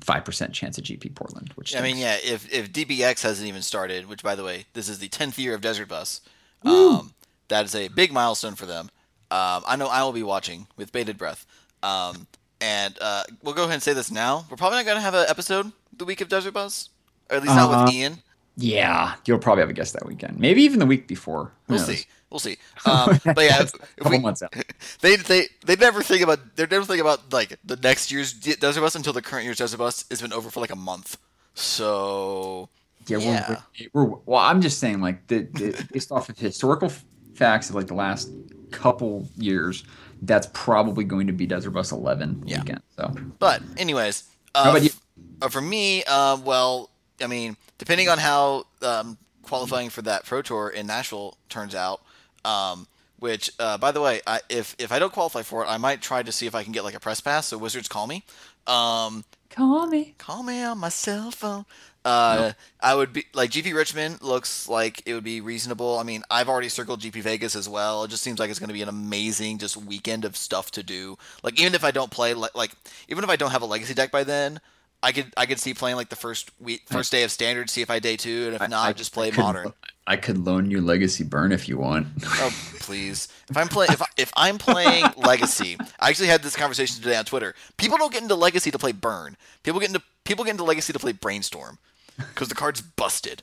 five percent chance at GP Portland. Which I mean, yeah, if if DBX hasn't even started, which by the way, this is the tenth year of Desert Bus. Um, that is a big milestone for them. Um, I know I will be watching with bated breath. Um, and uh, we'll go ahead and say this now. We're probably not going to have an episode the week of Desert Bus, or at least not with Uh, Ian. Yeah, you'll probably have a guest that weekend, maybe even the week before. Who We'll knows? see. We'll see. Um, [LAUGHS] but yeah, That's if a couple we, months out. [LAUGHS] they they they never think about they never think about like the next year's Desert Bus until the current year's Desert Bus has been over for like a month. So Yeah, Yeah. We're, we're, well, I'm just saying, like, the, the, [LAUGHS] based off of historical f- facts of like the last couple years, that's probably going to be Desert Bus 11 Yeah. weekend. So, But anyways, uh, How about you? f- uh, for me, uh, well, I mean, depending on how um, qualifying for that Pro Tour in Nashville turns out, um, which, uh, by the way, I, if if I don't qualify for it, I might try to see if I can get like a press pass. So Wizards call me. Um, call me. call me on my cell phone. Uh, I would be like GP Richmond looks like it would be reasonable. I mean, I've already circled GP Vegas as well. It just seems like it's going to be an amazing just weekend of stuff to do. Like even if I don't play like, like even if I don't have a legacy deck by then, I could I could see playing like the first week first day of standard, see if I day two, and if not, just play could- modern. I could loan you Legacy Burn if you want. Oh please! If I'm playing, if, if I'm playing [LAUGHS] Legacy, I actually had this conversation today on Twitter. People don't get into Legacy to play Burn. People get into people get into Legacy to play Brainstorm because the card's busted.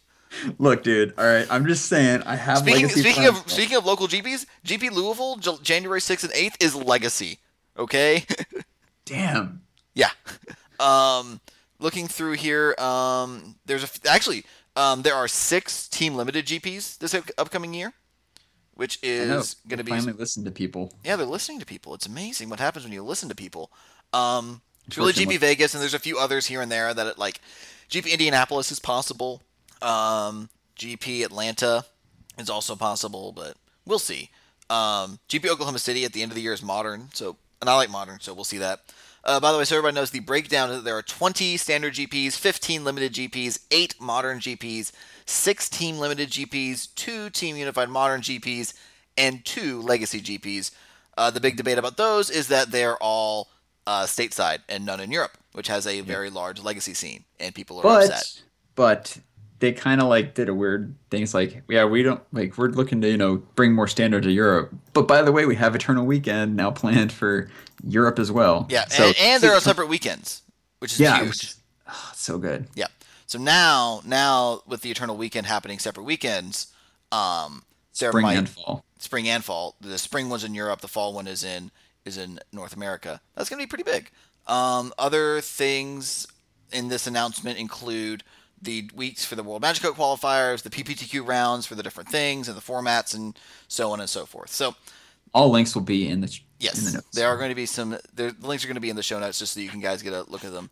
Look, dude. All right, I'm just saying. I have Speaking, Legacy speaking of speaking of local GPs, GP Louisville, J- January sixth and eighth is Legacy. Okay, [LAUGHS] Damn. yeah. Um, looking through here, um, there's a, actually um, there are six team limited GPs this upcoming year, which is going to be finally listen to people. Yeah, they're listening to people. It's amazing what happens when you listen to people. Um, it's really GP Vegas, and there's a few others here and there that it, like GP Indianapolis is possible. Um, GP Atlanta is also possible, but we'll see. Um, GP Oklahoma City at the end of the year is modern, so and I like modern, so we'll see that. Uh, by the way, so everybody knows the breakdown is that there are 20 standard GPs, 15 limited GPs, 8 modern GPs, 6 team limited GPs, 2 team unified modern GPs, and 2 legacy GPs. Uh, the big debate about those is that they're all uh, stateside and none in Europe, which has a very large legacy scene, and people are but upset. but they kind of like did a weird thing. It's like, yeah, we don't like we're looking to you know bring more standard to Europe. But by the way, we have Eternal Weekend now planned for Europe as well. Yeah, So- and, and there are separate weekends, which is yeah, huge. oh, so good. Yeah. So now, now with the Eternal Weekend happening separate weekends, um, there Spring might and fall. spring and fall. The spring one's in Europe. The fall one is in is in North America. That's going to be pretty big. Um, other things in this announcement include the weeks for the World Magic Cup qualifiers, the PPTQ rounds for the different things and the formats, and so on and so forth. So All links will be in the in Yes, the notes. there are going to be some. there- The links are going to be in the show notes just so you can guys get a look at them.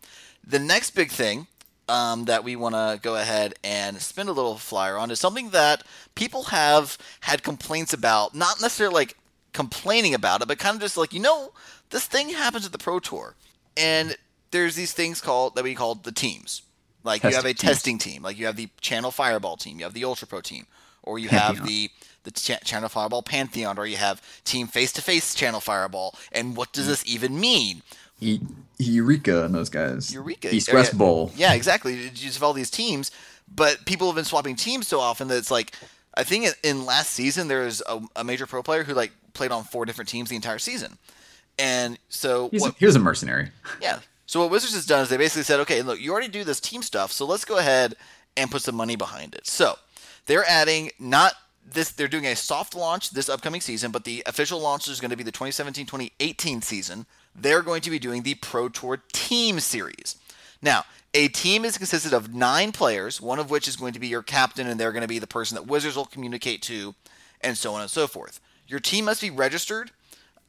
The next big thing um, that we want to go ahead and spin a little flyer on is something that people have had complaints about. Not necessarily like complaining about it, but kind of just like you know, this thing happens at the Pro Tour, and there's these things called that we call the teams. Like you have a Testing teams. testing team, like you have the Channel Fireball team, you have the Ultra Pro team, or you have Pantheon. the the Ch- Channel Fireball Pantheon, or you have Team Face to Face Channel Fireball. And what does this even mean? E- Eureka and those guys. Eureka, East West yeah. Bowl. Yeah, exactly. You just have all these teams, but people have been swapping teams so often that it's like, I think in- last season there was a, a major pro player who like played on four different teams the entire season, and so what, he was a mercenary. yeah. So what Wizards has done is they basically said, okay, look, you already do this team stuff, so let's go ahead and put some money behind it. So they're adding not this they're doing a soft launch this upcoming season, but the official launch is going to be the 2017-2018 season. They're going to be doing the Pro Tour Team Series. Now, a team is consisted of nine players, one of which is going to be your captain, and they're going to be the person that Wizards will communicate to, and so on and so forth. Your team must be registered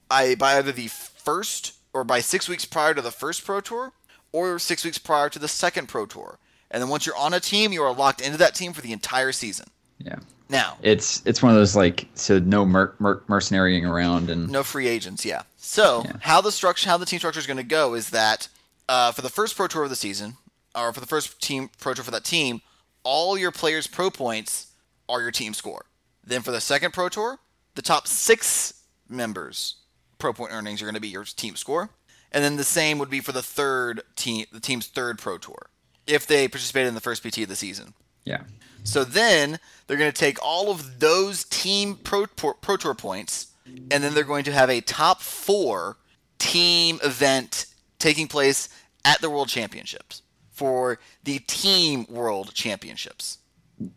by either the first or by six weeks prior to the first Pro Tour or six weeks prior to the second Pro Tour. And then once you're on a team, you are locked into that team for the entire season. Yeah. Now, It's it's one of those like so no mer- mer- mercenarying around and no free agents, yeah. So Yeah. how the structure, how the team structure is going to go is that uh, for the first Pro Tour of the season, or for the first team Pro Tour for that team, all your players' pro points are your team score. Then for the second Pro Tour, the top six members' pro point earnings are going to be your team score, and then the same would be for the third team, the team's third Pro Tour, if they participated in the first PT of the season. yeah. So then they're going to take all of those team pro, pro, tour points, and then they're going to have a top four team event taking place at the World Championships for the Team World Championships.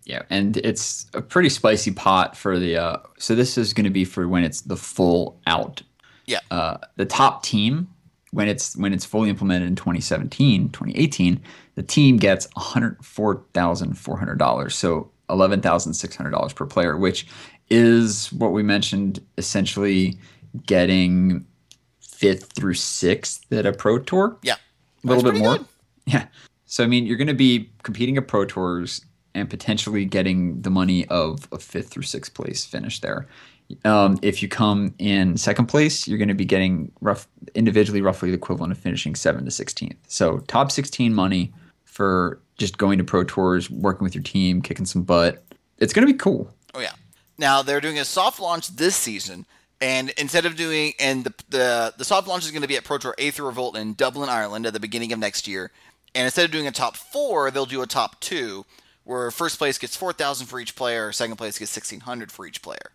Yeah, and it's a pretty spicy pot for the. Uh, so this is going to be for when it's the full out. Yeah. Uh, the top team when it's when it's fully implemented in 2017, 2018, the team gets $104,400. So $11,600 per player, which is what we mentioned essentially getting fifth through sixth at a pro tour Yeah. a little bit more. good. [LAUGHS] Yeah. So I mean, you're going to be competing at pro tours and potentially getting the money of a fifth through sixth place finish there. Um, if you come in second place, you're going to be getting rough individually roughly the equivalent of finishing seventh to sixteenth. So top sixteen money for just going to pro tours, working with your team, kicking some butt. It's going to be cool. Oh yeah. Now they're doing a soft launch this season, and instead of doing and the the, the soft launch is going to be at Pro Tour Aether Revolt in Dublin, Ireland, at the beginning of next year. And instead of doing a top four, they'll do a top two, where first place gets four thousand for each player, second place gets sixteen hundred for each player.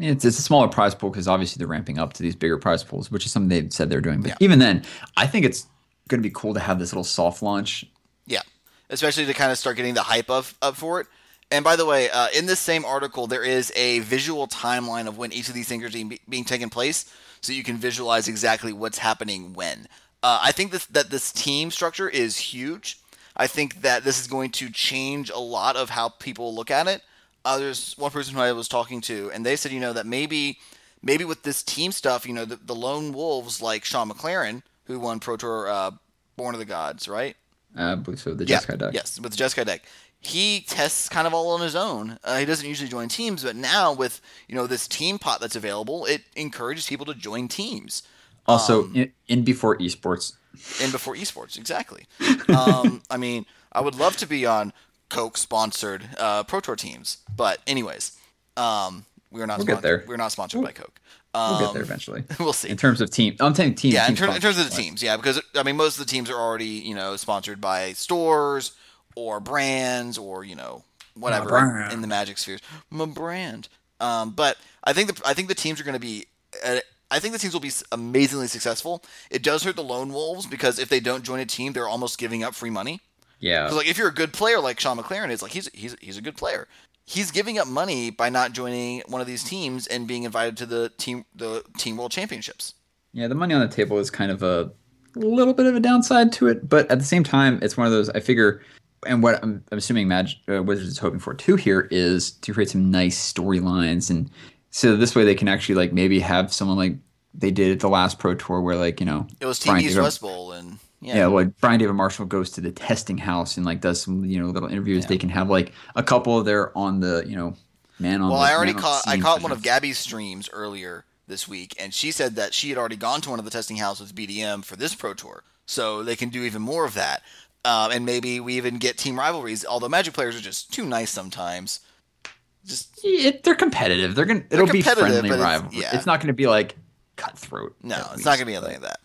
It's, it's a smaller prize pool because obviously they're ramping up to these bigger prize pools, which is something they've said they're doing. But Yeah. even then, I think it's going to be cool to have this little soft launch Yeah, especially to kind of start getting the hype of up for it. And by the way, uh, in this same article, there is a visual timeline of when each of these things are being, being taken place, so you can visualize exactly what's happening when. Uh, I think this, that this team structure is huge. I think that this is going to change a lot of how people look at it. Uh, there's one person who I was talking to, and they said, you know, that maybe, maybe with this team stuff, you know, the, the lone wolves like Shaun McLaren, who won Pro Tour uh, Born of the Gods, right? Uh, so. The Yeah, Jeskai deck. Yes, with the Jeskai deck. He tests kind of all on his own. Uh, he doesn't usually join teams, but now with you know this team pot that's available, it encourages people to join teams. Also, Um, in, in before esports. in before esports exactly um, [LAUGHS] i mean i would love to be on coke sponsored uh, pro tour teams but anyways um, we're not We'll get spon- there. we're not sponsored by coke We'll um, get there eventually. [LAUGHS] we'll see In terms of team, I'm saying team. yeah in, ter- in terms of the teams yeah because i mean most of the teams are already you know sponsored by stores or brands or you know whatever in the magic spheres my brand um, but i think the i think the teams are going to be uh, I think the teams will be amazingly successful. It does hurt the lone wolves because if they don't join a team, they're almost giving up free money. Yeah. Because like if you're a good player like Shaun McLaren is, like he's he's he's a good player. He's giving up money by not joining one of these teams and being invited to the team the team world championships. Yeah, the money on the table is kind of a little bit of a downside to it, but at the same time, it's one of those. I figure, and what I'm, I'm assuming Magic uh, Wizards is hoping for too here is to create some nice storylines, and so this way they can actually like maybe have someone like they did at the last Pro Tour, where like you know It was East West Bowl and yeah. Yeah, like Brian David Marshall goes to the testing house and like does some you know little interviews. They can have like a couple of there on the you know man on. well, the, I already caught I scene caught one of. Gabby's streams earlier this week, and she said that she had already gone to one of the testing houses BDM for this Pro Tour, so they can do even more of that. Um, and maybe we even get team rivalries. Although Magic players are just too nice sometimes. Just It, they're competitive. They're gonna. It'll be friendly but it's- rivalry. yeah. It's not going to be like cutthroat. No, it's least. not going to be anything like that.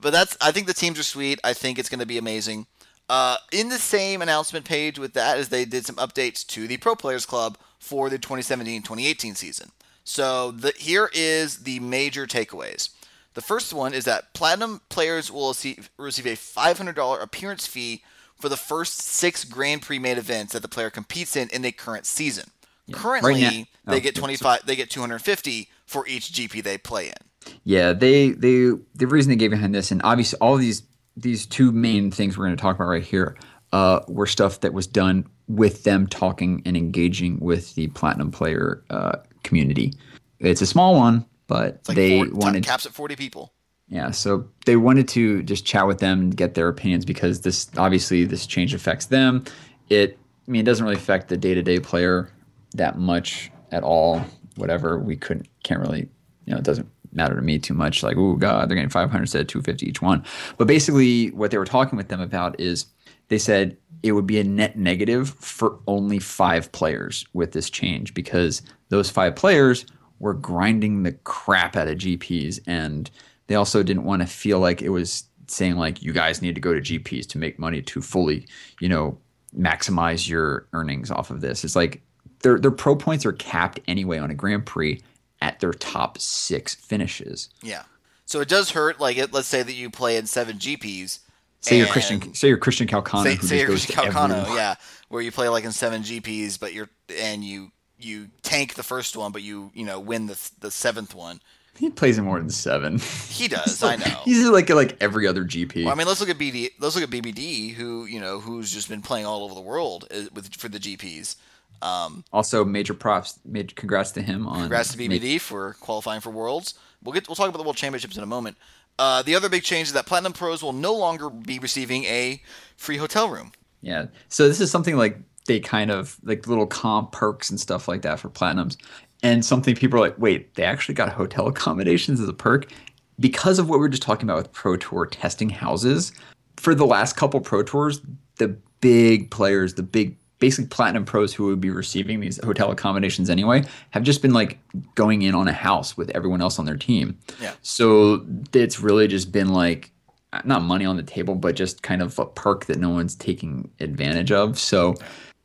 But that's. I think the teams are sweet. I think it's going to be amazing. Uh, in the same announcement page with that, is they did some updates to the Pro Players Club for the 2017-2018 season. So the, here is the major takeaways. The first one is that platinum players will receive, receive a $500 appearance fee for the first six Grand Prix main events that the player competes in in the current season. Currently, now- they oh, get 25. They get 250 for each GP they play in. Yeah, they they the reason they gave behind this, and obviously all these these two main things we're going to talk about right here, uh, were stuff that was done with them talking and engaging with the platinum player uh, community. It's a small one, but It's like they four, wanted caps at 40 people. Yeah, so they wanted to just chat with them and get their opinions because this obviously this change affects them. It I mean it doesn't really affect the day-to-day player that much at all. Whatever, we couldn't can't really, you know, it doesn't matter to me too much like, "Oh god, they're getting 500 instead of 250 each one." But basically what they were talking with them about is they said it would be a net negative for only 5 players with this change because those 5 players were grinding the crap out of GPs and they also didn't want to feel like it was saying like you guys need to go to GPs to make money to fully, you know, maximize your earnings off of this. It's like their their pro points are capped anyway on a Grand Prix at their top 6 finishes. Yeah. So it does hurt. Like, it, let's say that you play in seven GPs. Say you're Christian say you're Christian Calcano Say, say you're Christian Calcano, every- yeah, where you play like in seven GPs, but you're and you you tank the first one, but you you know win the the seventh one. He plays in more than 7. He [LAUGHS] does, I know. He's like like every other GP. Well, I mean, let's look at BD. Let's look at BBD, who you know who's just been playing all over the world uh, with for the GPs. Um, also major props, major congrats to him on Congrats to BBD for qualifying for Worlds. We'll get we'll talk about the World Championships in a moment. Uh, the other big change is that Platinum Pros will no longer be receiving a free hotel room. Yeah. So this is something like they kind of like little comp perks and stuff like that for platinums. And something people are like, wait, they actually got hotel [LAUGHS] accommodations as a perk because of what we were just talking about with Pro Tour testing houses. For the last couple Pro Tours, the big players, the big basically platinum pros who would be receiving these hotel accommodations anyway, have just been like going in on a house with everyone else on their team. Yeah. So it's really just been like not money on the table, but just kind of a perk that no one's taking advantage of. So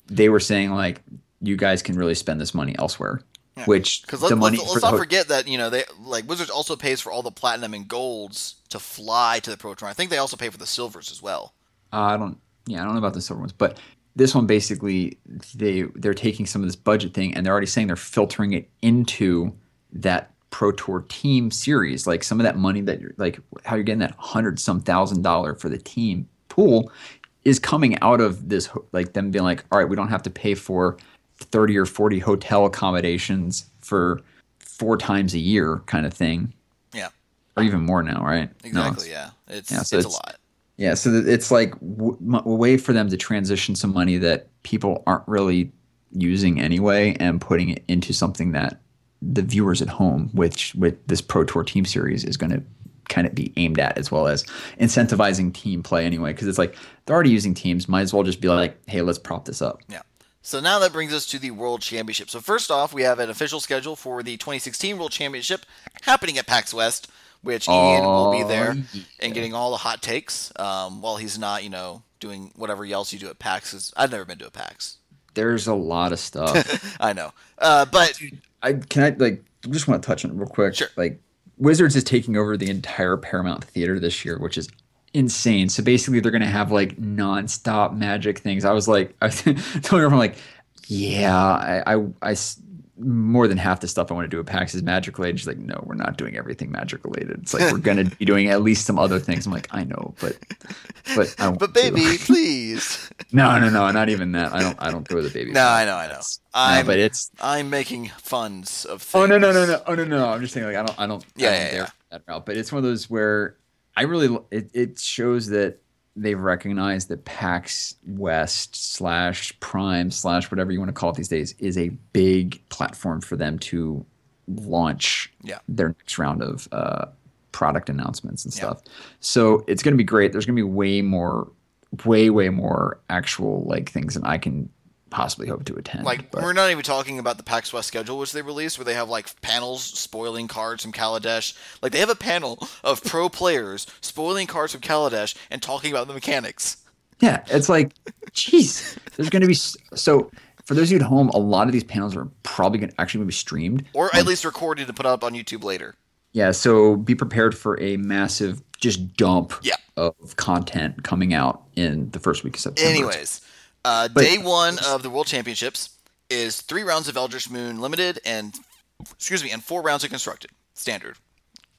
they were saying like, you guys can really spend this money elsewhere. Yeah. Which Because the let's, money let's, let's not ho- forget that you know they like Wizards also pays for all the platinum and golds to fly to the Pro Tour. I think they also pay for the silvers as well. Uh, I don't. Yeah, I don't know about the silver ones, but this one basically they they're taking some of this budget thing and they're already saying they're filtering it into that Pro Tour team series. Like some of that money that you're like how you're getting that hundred some thousand dollar for the team pool is coming out of this like them being like, all right, we don't have to pay for thirty or forty hotel accommodations for four times a year kind of thing, Yeah, or even more now, right? No, exactly. yeah, it's yeah, so it's, a lot. Yeah, so it's like a way for them to transition some money that people aren't really using anyway and putting it into something that the viewers at home, which with this Pro Tour Team Series, is going to kind of be aimed at, as well as incentivizing team play anyway. Because it's like they're already using teams, might as well just be like, hey, let's prop this up. Yeah. So now that brings us to the World Championship. So first off, we have an official schedule for the 2016 World Championship happening at PAX West, which Ian will be there yeah. and getting all the hot takes um, while he's not, you know, doing whatever else you do at PAX. I've never been to a PAX. There's a lot of stuff. [LAUGHS] I know, uh, but I can I like just want to touch on it real quick. Sure. Like Wizards is taking over the entire Paramount Theater this year, which is insane. So basically, they're gonna have like nonstop magic things. I was like, [LAUGHS] I was telling everyone like, yeah, I, I, I more than half the stuff I want to do at PAX is magic related. She's like, no, we're not doing everything magic related. It's like we're gonna be doing at least some other things. I'm like, I know, but but I don't but to. baby, [LAUGHS] please. no, no, no, not even that. I don't, I don't throw the baby. [LAUGHS] No, I know, I know. I'm, but it's I'm making funds of things. Oh no no no no oh no no! I'm just saying like I don't I don't Yeah, I don't yeah, yeah. that route. But it's one of those where I really it, it shows that they've recognized that PAX West slash Prime slash whatever you want to call it these days is a big platform for them to launch Yeah. their next round of uh, product announcements and Yeah. stuff. So it's going to be great. There's going to be way more, way way more actual like things than I can possibly hope to attend. Like but- we're not even talking about the PAX West schedule, which they released, where they have like panels spoiling cards from Kaladesh. Like they have a panel of pro [LAUGHS] players spoiling cards from Kaladesh and talking about the mechanics. Yeah, it's like, jeez, there's going to be so. For those of you at home, a lot of these panels are probably going to actually going to be streamed. Or at least recorded and put up on YouTube later. Yeah, so be prepared for a massive just dump Yeah. of content coming out in the first week of September. Anyways, uh, But- day one of the World Championships is three rounds of Eldritch Moon Limited and excuse me, and four rounds of Constructed Standard.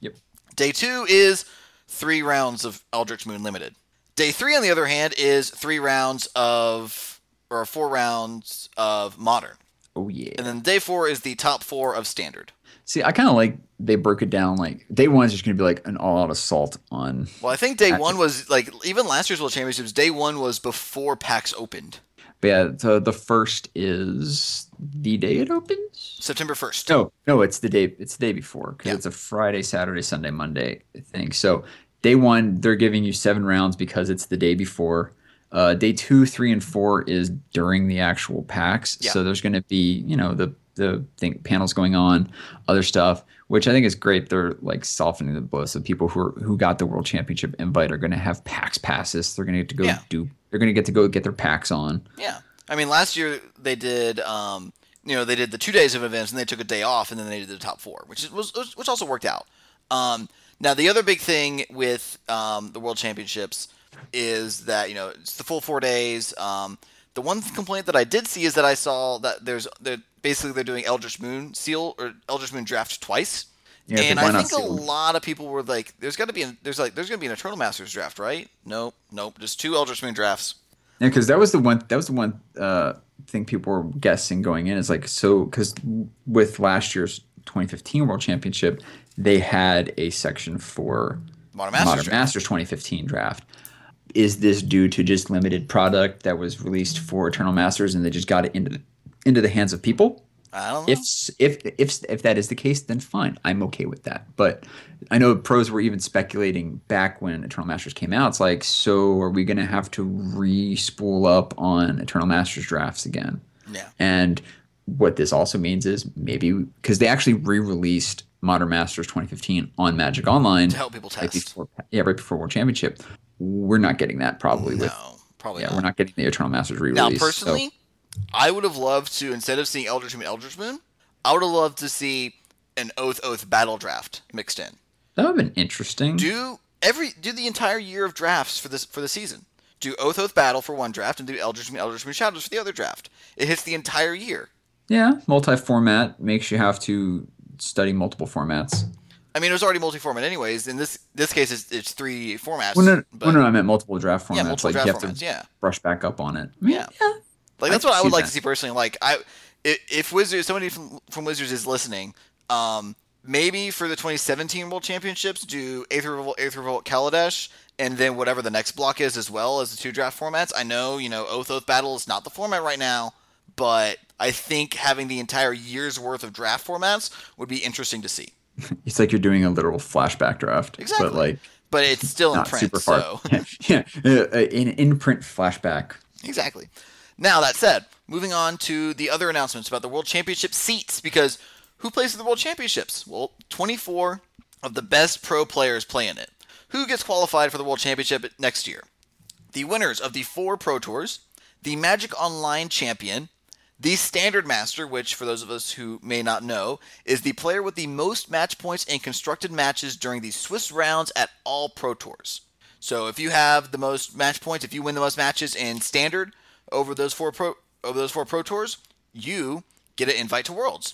Yep. Day two is three rounds of Eldritch Moon Limited. Day three, on the other hand, is three rounds of or four rounds of Modern. Oh yeah. And then day four is the top four of Standard. See, I kind of like they broke it down. Like day one is just going to be like an all-out assault on. Well, I think day one was like even last year's World Championships. Day one was before PAX opened, But yeah, so the first is the day it opens. September first. No, no, it's the day. It's the day before because Yeah. it's a Friday, Saturday, Sunday, Monday thing. So day one, they're giving you seven rounds because it's the day before. Uh, day two, three, and four is during the actual PAX. Yeah. So there's going to be, you know, the the thing panels going on, other stuff, which I think is great. They're like softening the blow. So people who are, who got the World Championship invite are going to have PAX passes. They're going to get to go Yeah. do. They're going to get to go get their packs on. Yeah, I mean last year they did, um, you know, they did the two days of events and they took a day off and then they did the top four, which was which also worked out. Um, now the other big thing with um, the World Championships is that you know it's the full four days. Um, the one complaint that I did see is that I saw that there's they're basically they're doing Eldritch Moon seal or Eldritch Moon draft twice. Yeah, and I think a lot of people were like, "There's got to be an, there's like there's going to be an Eternal Masters draft, right?" Nope, nope, just two Eldritch Moon drafts. Yeah, because that was the one. That was the one uh, thing people were guessing going in. Is like so because with last year's 2015 World Championship, they had a section for Modern Masters Modern. Masters 2015 draft. Is this due to just limited product that was released for Eternal Masters and they just got it into the, into the hands of people? I don't know. If if if if that is the case, then fine, I'm okay with that. But I know pros were even speculating back when Eternal Masters came out. It's like, so are we going to have to re-spool up on Eternal Masters drafts again? yeah. And what this also means is maybe because they actually re-released Modern Masters 2015 on Magic Online to help people right test. before, yeah, right before World Championship. We're not getting that probably with No, probably yeah, not. we're not getting the Eternal Masters re-release. now, so- personally, I would have loved to instead of seeing Eldritch Moon, Eldritch Moon, I would have loved to see an Oath Oath battle draft mixed in. that would have been interesting. Do every do the entire year of drafts for this for the season. Do Oath Oath battle for one draft and do Eldritch Moon, Eldritch Moon Shadows for the other draft. It hits the entire year. Yeah, multi-format makes you have to study multiple formats. I mean, it was already multi-format anyways. In this this case, it's, it's three formats. Well, no, but well, no, I meant multiple draft formats. yeah, multiple like draft you have formats. to Yeah. brush back up on it. I mean, Yeah. yeah. Like I that's what I would like that. to see personally. Like I, i- if Wizards, somebody from from Wizards is listening, um, maybe for the 2017 World Championships, do Aether Revolt, Aether Revolt, Kaladesh, and then whatever the next block is as well as the two draft formats. I know you know Oath Oath Battle is not the format right now, but I think having the entire year's worth of draft formats would be interesting to see. [LAUGHS] It's like you're doing a literal flashback draft, Exactly. but like But it's still in print, super far. so [LAUGHS] yeah, uh, an in-print flashback. exactly. Now that said, moving on to the other announcements about the World Championship seats, because who plays in the World Championships? Well, 24 of the best pro players play in it. Who gets qualified for the World Championship next year? The winners of the four Pro Tours, the Magic Online champion, the Standard Master, which, for those of us who may not know, is the player with the most match points in constructed matches during the Swiss rounds at all Pro Tours. So if you have the most match points, if you win the most matches in Standard over those four Pro over those four Pro Tours, you get an invite to Worlds.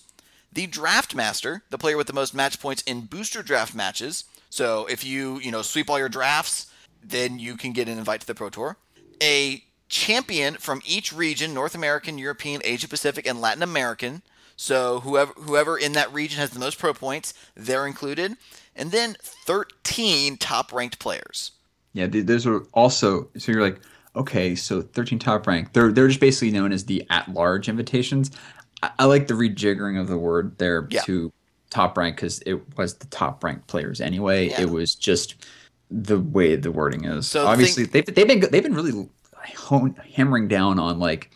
The Draft Master, the player with the most match points in booster draft matches. So if you you know sweep all your drafts, then you can get an invite to the Pro Tour. A champion from each region North American, European, Asia Pacific, and Latin American. So whoever whoever in that region has the most pro points, they're included. And then 13 top ranked players. Yeah, those are also so you're like, okay, so 13 top ranked. They're they're just basically known as the at large invitations. I, I like the rejiggering of the word there Yeah. to top rank because it was the top ranked players anyway. Yeah. It was just the way the wording is. So obviously think- they've they've been they've been really hone, hammering down on like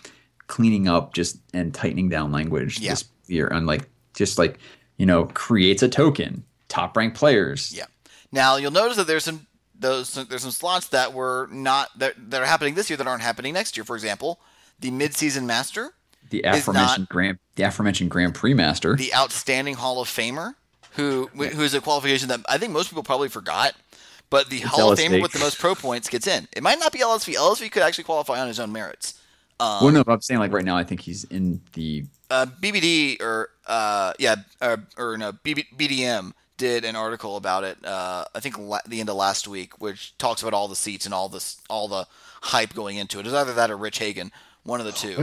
cleaning up just and tightening down language Yeah. this year and like just like you know creates a token top ranked players. Yeah. Now you'll notice that there's some those there's some slots that were not that that are happening this year that aren't happening next year. For example, the mid-season master, The aforementioned Grand the aforementioned Grand Prix master. the outstanding Hall of Famer, who who is a qualification that I think most people probably forgot. But the Hall of LSV. Famer with the most pro points gets in. It might not be LSV. LSV could actually qualify on his own merits. well, no, I'm saying like right now, I think he's in the. uh, BBD or uh, yeah, or, or no, BB, BDM did an article about it. Uh, I think la- the end of last week, which talks about all the seats and all this, all the hype going into it. It's either that or Rich Hagon, one of the two.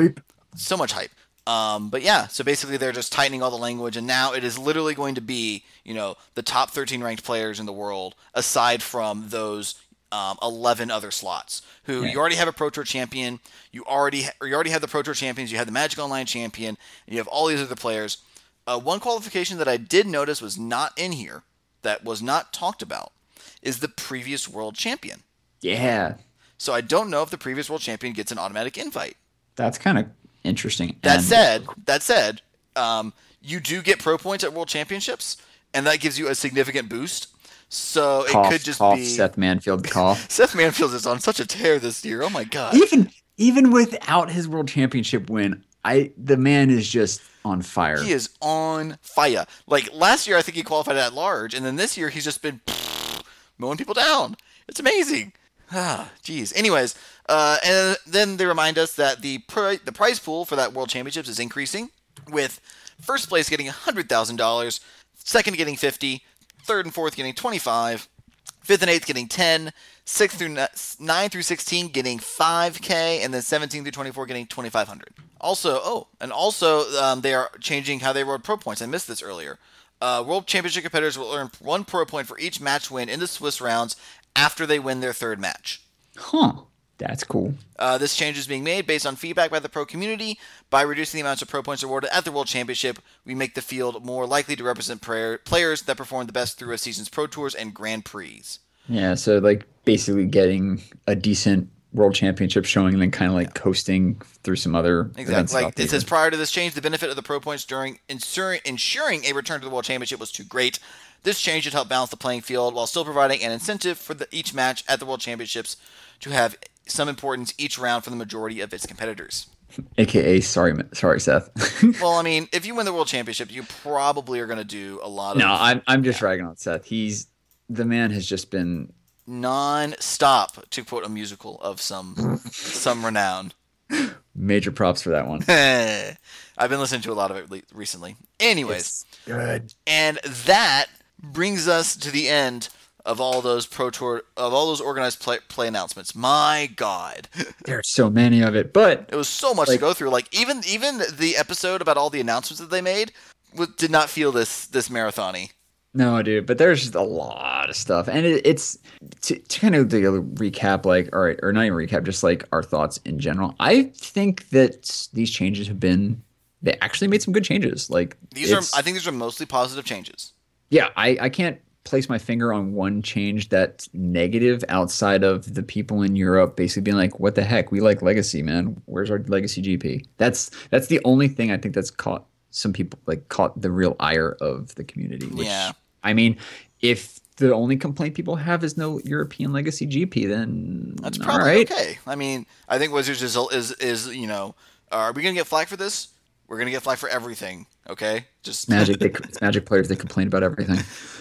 So much hype. Um, but yeah, so basically they're just tightening all the language, and now it is literally going to be, you know, the top 13 ranked players in the world, aside from those um, 11 other slots. Who Yeah. you already have a Pro Tour champion, you already ha- or you already have the Pro Tour champions, you have the Magic Online champion, and you have all these other players. Uh, one qualification that I did notice was not in here, that was not talked about, is the previous world champion. Yeah, So I don't know if the previous world champion gets an automatic invite. that's kind of interesting. That And- said, that said, um, you do get pro points at world championships, and that gives you a significant boost. So it cough, could just cough, be Seth Manfield [LAUGHS] cough. Seth Manfield is on such a tear this year. Oh my god! even even without his world championship win, I the man is just on fire. He is on fire. Like last year, I think he qualified at large, and then this year he's just been [LAUGHS] mowing people down. It's amazing. [SIGHS] Ah, jeez. Anyways, uh, and then they remind us that the pri- the prize pool for that World Championships is increasing, with first place getting hundred thousand dollars, second getting fifty, third and fourth getting twenty five, fifth and eighth getting 10 sixth through ni- 9 through 16 getting 5k and then 17 through 24 getting 2500 also oh and also um, they are changing how they reward pro points. I missed this earlier. Uh, world championship competitors will earn one pro point for each match win in the swiss rounds after they win their third match. Huh. That's cool. uh, this change is being made based on feedback by the pro community. By reducing the amounts of pro points awarded at the World Championship, we make the field more likely to represent prayer, players that perform the best through a season's pro tours and Grand Prix. Yeah, so like basically getting a decent world championship showing and then kind of like coasting through some other. Exactly. Like it says prior to this change, the benefit of the pro points during ensuring, ensuring a return to the World Championship was too great. This change should help balance the playing field while still providing an incentive for the, each match at the World Championships to have some importance each round for the majority of its competitors. [LAUGHS] AKA sorry, sorry, Seth. [LAUGHS] well, I mean, if you win the World Championship, you probably are going to do a lot of no, I'm I'm just ragging on Seth. He's the man has just been non-stop, to quote a musical of some [LAUGHS] some renown. major props for that one. I've been listening to a lot of it le- recently. Anyways, It's good. and that brings us to the end of all those pro tour of all those organized play, play announcements. My God, [LAUGHS] There's so many of it, but it was so much Like- to go through. Like even even the episode about all the announcements that they made did not feel this this marathony. No, dude, but there's a lot of stuff, and it, it's to, to kind of recap, like, all right, or not even recap, just like our thoughts in general. I think that these changes have been they actually made some good changes. Like These are I think these are mostly positive changes. yeah, I, I can't place my finger on one change that's negative outside of the people in Europe basically being like, "What the heck? We like legacy, man. Where's our legacy GP?" That's that's the only thing I think that's caught some people like caught the real ire of the community. Which, Yeah. I mean, if the only complaint people have is no European legacy GP, then That's probably right. okay. I mean, I think Wizards is is is you know, are we gonna get flack for this? We're gonna get flack for everything. Okay, just Magic, they, it's Magic players. They complain about everything.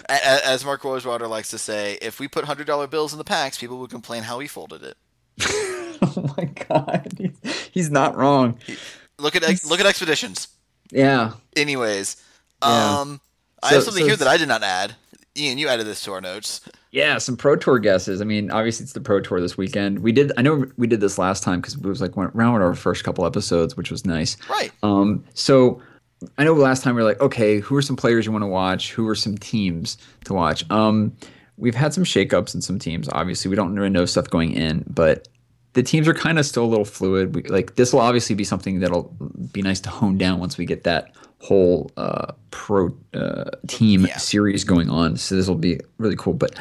As Mark Rosewater likes to say, if we put hundred dollar bills in the packs, people would complain how we folded it. [LAUGHS] oh my god, he's, [LAUGHS] he's not wrong. Look at ex- look at expeditions. Yeah, Anyways, Yeah. um, I have something so here that I did not add. Ian, you added this to our notes. Yeah, some Pro Tour guesses. I mean, obviously it's the Pro Tour this weekend. We did. I know we did this last time because it was like one, around our first couple episodes, which was nice. Right. Um, so I know last time we were like, okay, who are some players you want to watch? Who are some teams to watch? Um, we've had some shakeups in some teams. Obviously, we don't really know stuff going in, but the teams are kind of still a little fluid. We, like this will obviously be something that'll be nice to hone down once we get that whole uh, pro uh, team Yeah. series going on. So this will be really cool. But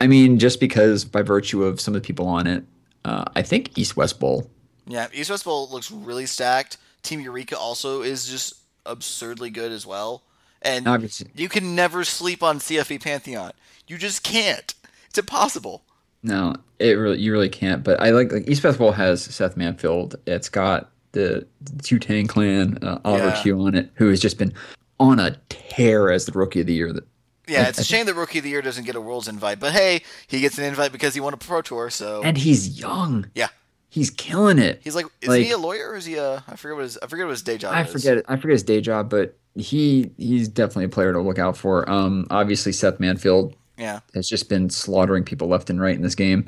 I mean, just because by virtue of some of the people on it, uh, I think East West Bowl. Yeah, East West Bowl looks really stacked. Team Eureka also is just absurdly good as well. And Obviously, you can never sleep on CFB Pantheon. You just can't. It's impossible. No, it really you really can't. But I like like East West Bowl has Seth Manfield. It's got the, the Two Tang Clan, uh, Oliver Yeah. Q on it, who has just been on a tear as the rookie of the year. That Yeah, [LAUGHS] it's a shame that Rookie of the Year doesn't get a Worlds invite, but hey, he gets an invite because he won a Pro Tour. So and he's young. yeah, He's killing it. he's like, is Like- he a lawyer or is he a? I forget what his I forget what his day job I is. forget. I forget his day job, but he he's definitely a player to look out for. Um, obviously Seth Manfield Yeah, has just been slaughtering people left and right in this game.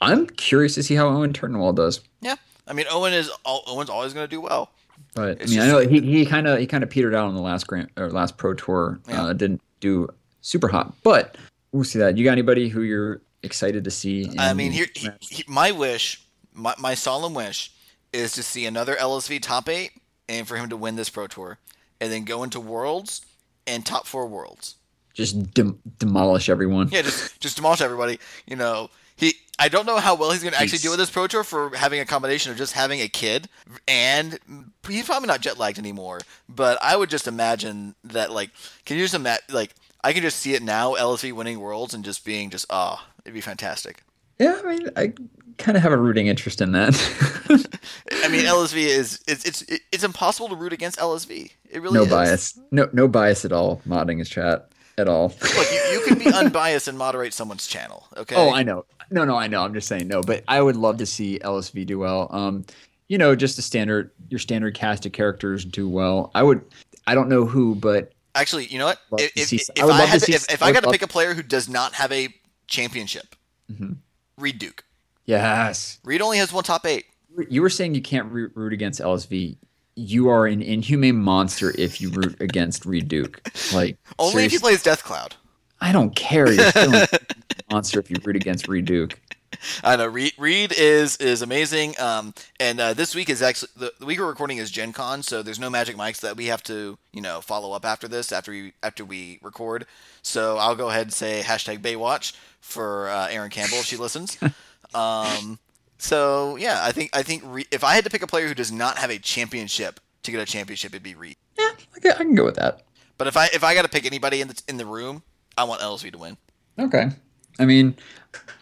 I'm curious to see how Owen Turtenwald does. yeah. I mean, Owen is Owen's always going to do well. But It's I mean, I know he he kind of he kind of petered out on the last grant or last pro tour. Yeah. Uh, didn't do super hot, but we'll see that. You got anybody who you're excited to see? I mean, here, he, he, my wish, my, my solemn wish, is to see another LSV top eight and for him to win this Pro Tour, and then go into Worlds and top four Worlds. just dem- demolish everyone. Yeah, just just demolish everybody. You know, he. I don't know how well he's going to actually do with this Pro Tour for having a combination of just having a kid and he's probably not jet lagged anymore. But I would just imagine that, like, can you just imagine, like, I can just see it now, LSV winning Worlds and just being just, ah, it'd be fantastic. Yeah, I mean, I kind of have a rooting interest in that. [LAUGHS] I mean, LSV is it's it's it's impossible to root against LSV. It really no is. bias, no no bias at all. Modding his chat at all. Look, you, you can be unbiased and moderate someone's channel. Okay. Oh, I know. No, no, I know. I'm just saying no, but I would love to see LSV do well. Um, you know, just the standard your standard cast of characters do well. I would. I don't know who, but Actually, you know what? If, if, see- if I I had to if, if I I got to pick a player who does not have a championship, Mhm. Reed Duke. Yes, Reed only has one top eight. you were saying you can't root, root against LSV. You are an inhumane monster if you root [LAUGHS] against Reed Duke. Like Only if he seriously, plays Death Cloud. I don't care. You're still a [LAUGHS] monster if you root against Reed Duke. I know Reed, Reed is is amazing. Um, and uh, this week is actually the, the week we're recording is Gen Con, so there's no Magic Mics that we have to you know follow up after this after we after we record. So I'll go ahead and say hashtag Baywatch for uh, Erin Campbell if she listens. [LAUGHS] Um, so yeah, I think I think Reed, if I had to pick a player who does not have a championship to get a championship, it'd be Reed. Yeah, I can, I can go with that. But if I if I got to pick anybody in the in the room, I want LSV to win. Okay. I mean,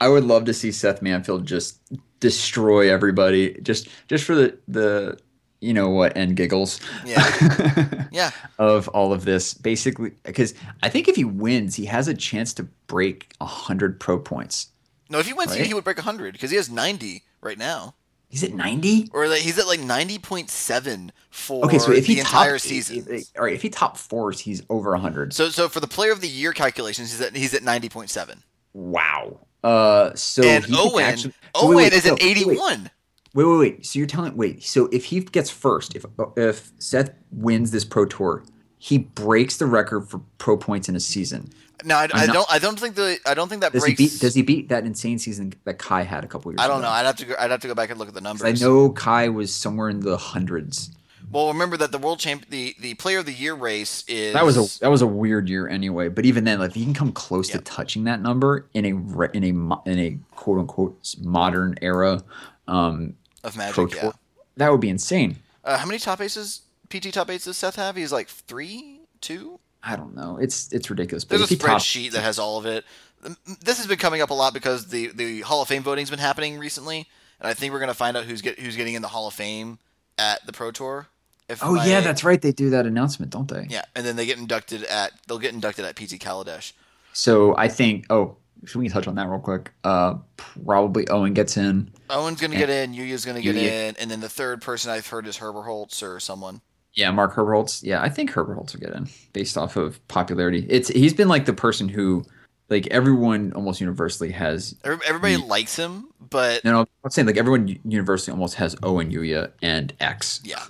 I would love to see Seth Manfield just destroy everybody, just just for the the you know what and giggles. Yeah. [LAUGHS] Yeah. of all of this, basically, because I think if he wins, he has a chance to break hundred pro points. No, if he wins, he, Right? he would break 100 because he has 90 right now. He's at ninety. Or like he's at like ninety point seven for Okay, so if he the top, entire season. all right, if he top fours, he's over hundred. So so for the player of the year calculations, he's at he's at ninety point seven. Wow. Uh, so and he Owen actually- Owen wait, wait, is no, at wait, eighty wait. one. Wait, wait, wait. So you're telling wait. So if he gets first, if if Seth wins this pro tour, he breaks the record for pro points in a season. No, I, I not- don't I don't think the I don't think that Does breaks. he beat? Does he beat that insane season that Kai had a couple years? Ago. I don't ago? know. I'd have to go, I'd have to go back and look at the numbers. I know Kai was somewhere in the hundreds. Well, remember that the world champ, the the player of the year race is That was a that was a weird year anyway. But even then, like if you can come close Yep. to touching that number in a in a in a quote unquote modern era, um, of Magic. Yeah. Tour, that would be insane. Uh, how many top aces, PT top eights does Seth have? He's like three, two. I don't know. It's it's ridiculous. But There's a he top- spreadsheet that has all of it. This has been coming up a lot because the the Hall of Fame voting's been happening recently, and I think we're gonna find out who's get who's getting in the Hall of Fame at the Pro Tour. If Oh my- yeah, that's right. They do that announcement, don't they? yeah, and then they get inducted at they'll get inducted at PT Kaladesh. So I think. Oh, should we touch on that real quick? Uh, probably Owen gets in. Owen's gonna get in, Yuya's gonna get Yuya. in, and then the third person I've heard is Herberholz or someone. Yeah, Mark Herberholz. Yeah, I think Herberholz will get in based off of popularity. It's he's been like the person who, like everyone almost universally has. Everybody Mm. likes him, but No, no, I'm saying like everyone universally almost has Owen, Yuya, and X. Yeah,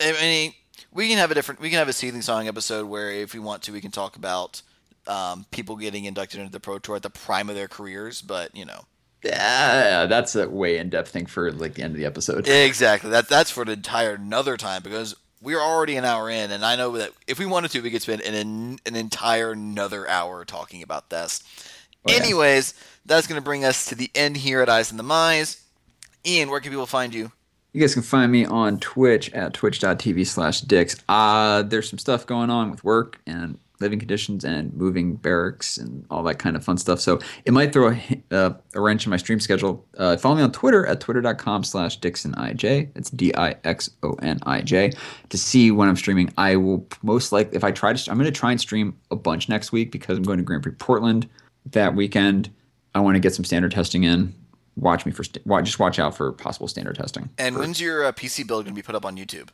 I mean, we can have a different. We can have a seething song episode where, if we want to, we can talk about um, people getting inducted into the Pro Tour at the prime of their careers. But you know, Yeah, that's a way in depth thing for like the end of the episode. exactly that that's for an entire another time because we're already an hour in, and I know that if we wanted to, we could spend an an entire another hour talking about this. Oh, yeah. Anyways, that's going to bring us to the end here at Eyes and the Mize. Ian, where can people find you? You guys can find me on Twitch at twitch.tv slash dicks. Uh, there's some stuff going on with work and living conditions and moving barracks and all that kind of fun stuff. So it might throw a, uh, a wrench in my stream schedule. Uh, follow me on Twitter at twitter.com slash dixonij. It's D-I-X-O-N-I-J to see when I'm streaming. I will most likely, if I try to, I'm going to try and stream a bunch next week because I'm going to Grand Prix Portland that weekend. I want to get some standard testing in. Watch me for, st- wa- just watch out for possible standard testing. And for- when's your uh, PC build going to be put up on YouTube?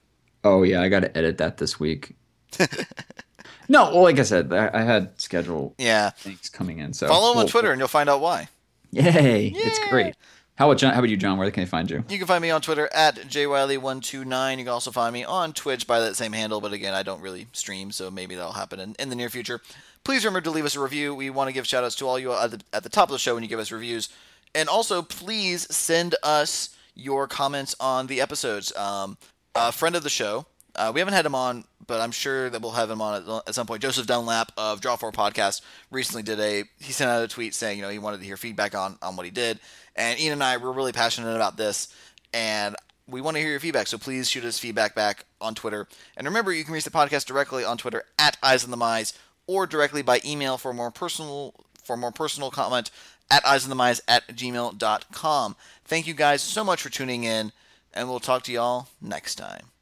Oh yeah, I got to edit that this week. [LAUGHS] no, well, like I said, I, I had schedule Yeah, things coming in. So follow him on. Twitter, and you'll find out why. Yay, it's great. How about John? How about you, John? Where can they find you? You can find me on Twitter at jwiley129. You can also find me on Twitch by that same handle, but again, I don't really stream, so maybe that'll happen in, in the near future. Please remember to leave us a review. We want to give shout outs to all you at the, at the top of the show when you give us reviews. And also, please send us your comments on the episodes. Um, a friend of the show, uh, we haven't had him on, but I'm sure that we'll have him on at, some point. Joseph Dunlap of Draw 4 Podcast recently did a, he sent out a tweet saying, you know, he wanted to hear feedback on, on what he did. And Ian and I were really passionate about this, and we want to hear your feedback. So please shoot us feedback back on Twitter. And remember, you can reach the podcast directly on Twitter at Eyes on the Mize, or directly by email for more personal for more personal comment at eyesonthemise at gmail.com. Thank you guys so much for tuning in, and we'll talk to y'all next time.